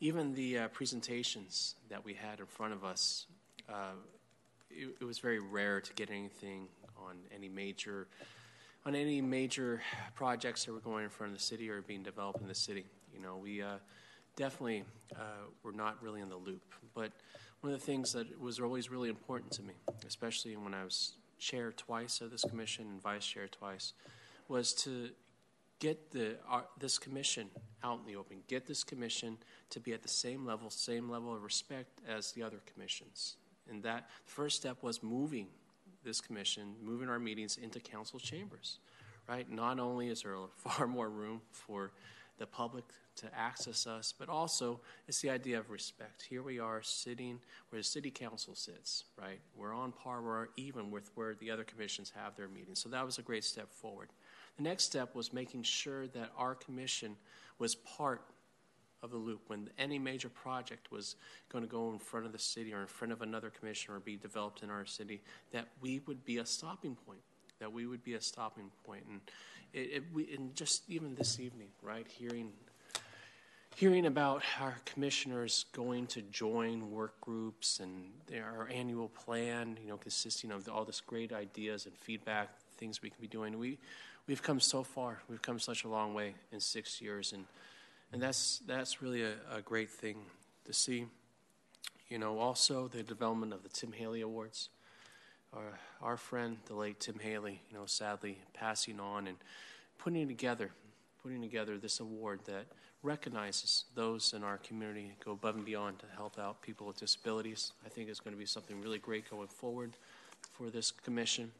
even the uh, presentations that we had in front of us, uh, it, it was very rare to get anything on any major on any major projects that were going in front of the city or being developed in the city. You know, we uh, definitely uh, were not really in the loop. But one of the things that was always really important to me, especially when I was chair twice of this commission and vice chair twice, was to get the uh, this commission out in the open. Get this commission to be at the same level, same level of respect as the other commissions. And that first step was moving this commission, moving our meetings into council chambers, right? Not only is there far more room for the public to access us, but also it's the idea of respect. Here we are sitting where the city council sits, right? We're on par, we're even with where the other commissions have their meetings. So that was a great step forward. The next step was making sure that our commission was part of the loop when any major project was going to go in front of the city or in front of another commission or be developed in our city, that we would be a stopping point. That we would be a stopping point. And it, it and just even this evening, right, hearing hearing about our commissioners going to join work groups and our annual plan, you know, consisting of all this great ideas and feedback, things we can be doing. We we've come so far. We've come such a long way in six years, and and that's that's really a, a great thing to see. You know, also the development of the Tim Haley Awards. Our, our friend, the late Tim Haley, you know, sadly passing on and putting together, putting together this award that recognizes those in our community go above and beyond to help out people with disabilities. I think it's going to be something really great going forward for this commission.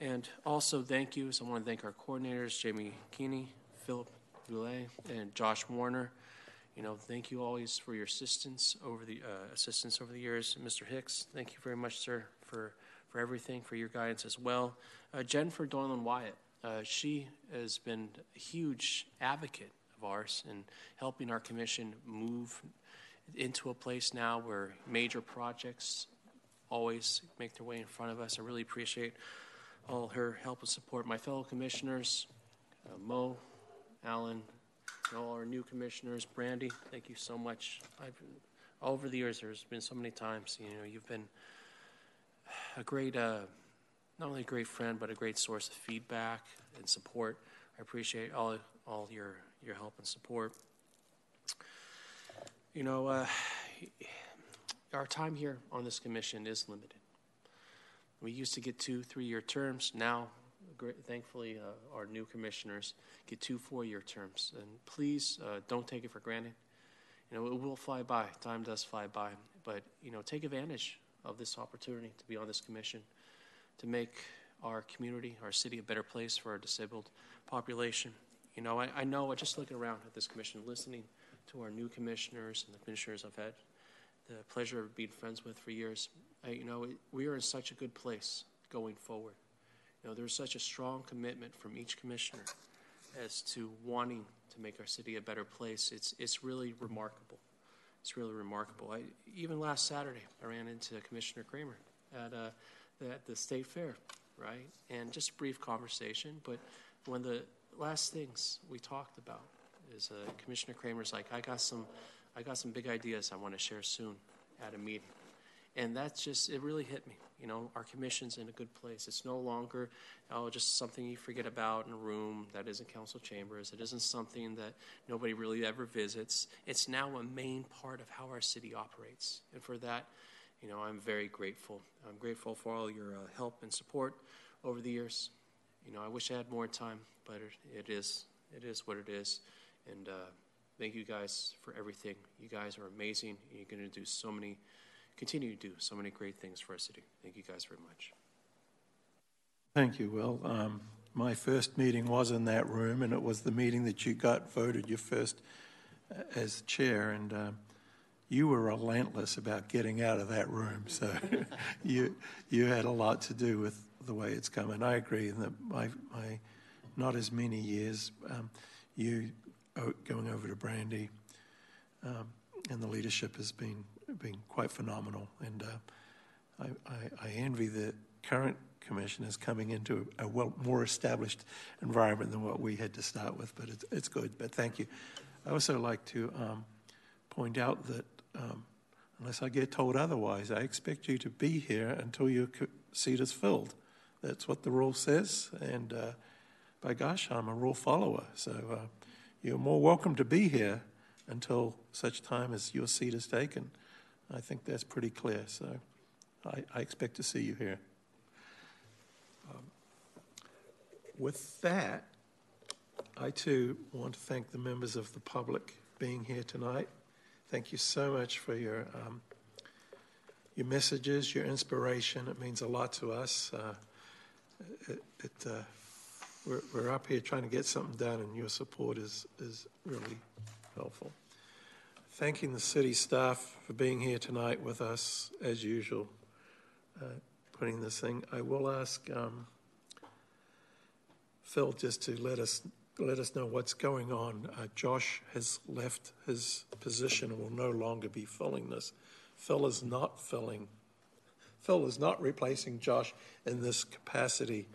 And also, thank yous. I want to thank our coordinators, Jamie Keeney, Philip Goulet, and Josh Warner. You know, thank you always for your assistance over the uh, assistance over the years. Mr. Hicks, thank you very much, sir, for for everything, for your guidance as well. Uh, Jennifer Donlan Wyatt, uh, she has been a huge advocate of ours in helping our commission move into a place now where major projects always make their way in front of us. I really appreciate all her help and support. My fellow commissioners, uh, Mo, Alan, and all our new commissioners, Brandy, thank you so much. I've, over the years, there's been so many times, you know, you've been a great, uh, not only a great friend, but a great source of feedback and support. I appreciate all, all your, your help and support. You know, uh, our time here on this commission is limited. We used to get two, three year terms. Now, thankfully, uh, our new commissioners get two four year terms. And please uh, don't take it for granted. You know, it will fly by. Time does fly by. But, you know, take advantage of this opportunity to be on this commission to make our community, our city, a better place for our disabled population. You know, I, I know, just looking around at this commission, listening to our new commissioners and the commissioners I've had the pleasure of being friends with for years, I, you know, we are in such a good place going forward. You know, there's such a strong commitment from each commissioner as to wanting to make our city a better place. It's, it's really remarkable. It's really remarkable. I, even last Saturday, I ran into Commissioner Kramer at, uh, at the state fair, right? And just a brief conversation. But one of the last things we talked about is uh, Commissioner Kramer's like, I got some, I got some big ideas I want to share soon at a meeting. And that's just, it really hit me. You know, our commission's in a good place. It's no longer, oh, just something you forget about in a room that isn't council chambers. It isn't something that nobody really ever visits. It's now a main part of how our city operates. And for that, you know, I'm very grateful. I'm grateful for all your uh, help and support over the years. You know, I wish I had more time, but it, is, it is what it is. And uh, thank you guys for everything. You guys are amazing. You're going to do so many continue to do so many great things for our city. Thank you guys very much. Thank you, Will. Um, my first meeting was in that room, and it was the meeting that you got voted your first uh, as chair. And um, you were relentless about getting out of that room. So you you had a lot to do with the way it's come. And I agree that my my not as many years um, you going over to Brandy um, and the leadership has been been quite phenomenal. And uh, I, I, I envy the current commissioners coming into a, well more established environment than what we had to start with. But it's it's good. But thank you. I also like to um, point out that um, unless I get told otherwise, I expect you to be here until your seat is filled. That's what the rule says, and uh, by gosh, I'm a rule follower. So uh, you're more welcome to be here until such time as your seat is taken. I think that's pretty clear. So I, I expect to see you here. Um, with that, I too want to thank the members of the public being here tonight. Thank you so much for your um, your messages, your inspiration. It means a lot to us. Uh, it, it uh, we're, we're up here trying to get something done, and your support is is really helpful. Thanking the city staff for being here tonight with us as usual, uh, putting this thing. I will ask um, Phil just to let us let us know what's going on. Uh, Josh has left his position and will no longer be filling this. Phil is not filling. Phil is not replacing Josh in this capacity,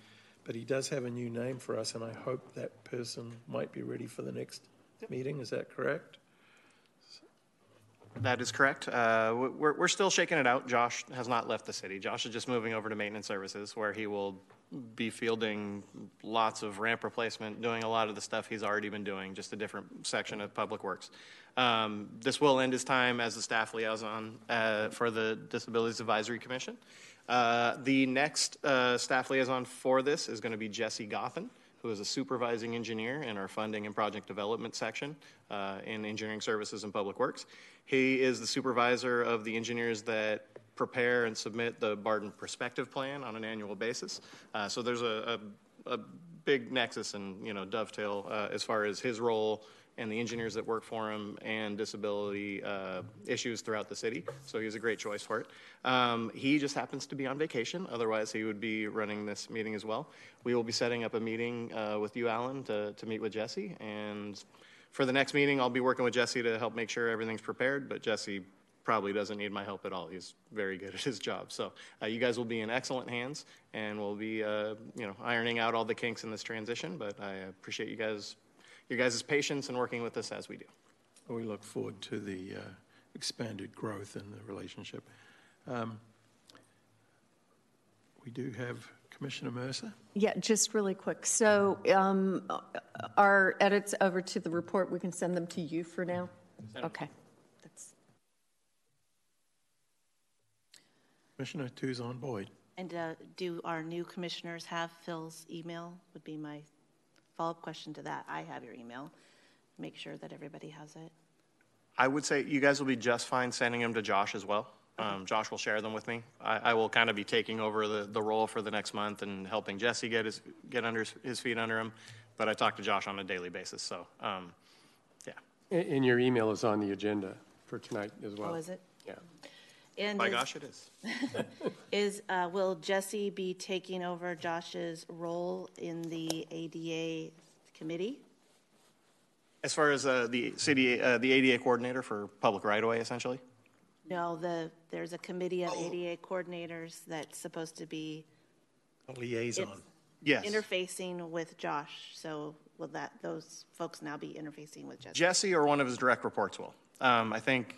but he does have a new name for us, and I hope that person might be ready for the next meeting. Is that correct? That is correct. Uh, we're, we're still shaking it out. Josh has not left the city. Josh is just moving over to maintenance services, where he will be fielding lots of ramp replacement, doing a lot of the stuff he's already been doing, just a different section of Public Works. Um, this will end his time as the staff liaison uh, for the Disabilities Advisory Commission. Uh, the next uh, staff liaison for this is going to be Jesse Goffin, who is a supervising engineer in our funding and project development section uh, in engineering services and public works. He is the supervisor of the engineers that prepare and submit the Barden Prospective Plan on an annual basis. Uh, so there's a, a, a, big nexus and you know dovetail uh, as far as his role and the engineers that work for him and disability uh, issues throughout the city. So he's a great choice for it. Um, he just happens to be on vacation. Otherwise, he would be running this meeting as well. We will be setting up a meeting uh, with you, Alan, to, to meet with Jesse. And for the next meeting, I'll be working with Jesse to help make sure everything's prepared. But Jesse probably doesn't need my help at all. He's very good at his job. So uh, you guys will be in excellent hands, and we'll be, uh, you know, ironing out all the kinks in this transition. But I appreciate you guys, your guys' patience and working with us as we do. We look forward to the uh, expanded growth in the relationship. Um, we do have Commissioner Mercer. Yeah, just really quick. So um, our edits over to the report, we can send them to you for now? Okay. Commissioner Tuzon Boyd. And uh, do our new commissioners have Phil's email? Would be my follow-up question to that. I have your email. Make sure that everybody has it. I would say you guys will be just fine sending them to Josh as well. Um, Josh will share them with me. I, I, will kind of be taking over the, the role for the next month and helping Jesse get his get under his feet under him. But I talk to Josh on a daily basis, so um, yeah. And your email is on the agenda for tonight as well. Oh, is it? Yeah. And By is, gosh, it is. is uh, will Jesse be taking over Josh's role in the ADA committee? As far as uh, the city, uh, the ADA coordinator for public right of way, essentially. No, the there's a committee of ADA coordinators that's supposed to be a liaison. Yes. Interfacing with Josh. So will that those folks now be interfacing with Jesse? Jesse or one of his direct reports will. Um, I think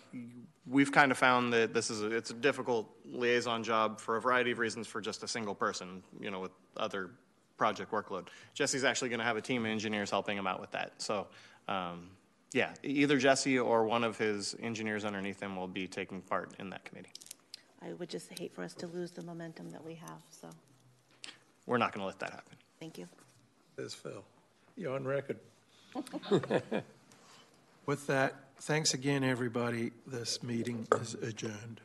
we've kind of found that this is a, it's a difficult liaison job for a variety of reasons for just a single person, you know, with other project workload. Jesse's actually going to have a team of engineers helping him out with that. So, um, yeah, either Jesse or one of his engineers underneath him will be taking part in that committee. I would just hate for us to lose the momentum that we have. So, we're not going to let that happen. Thank you. There's Phil. You're on record. With that, thanks again, everybody. This meeting is adjourned.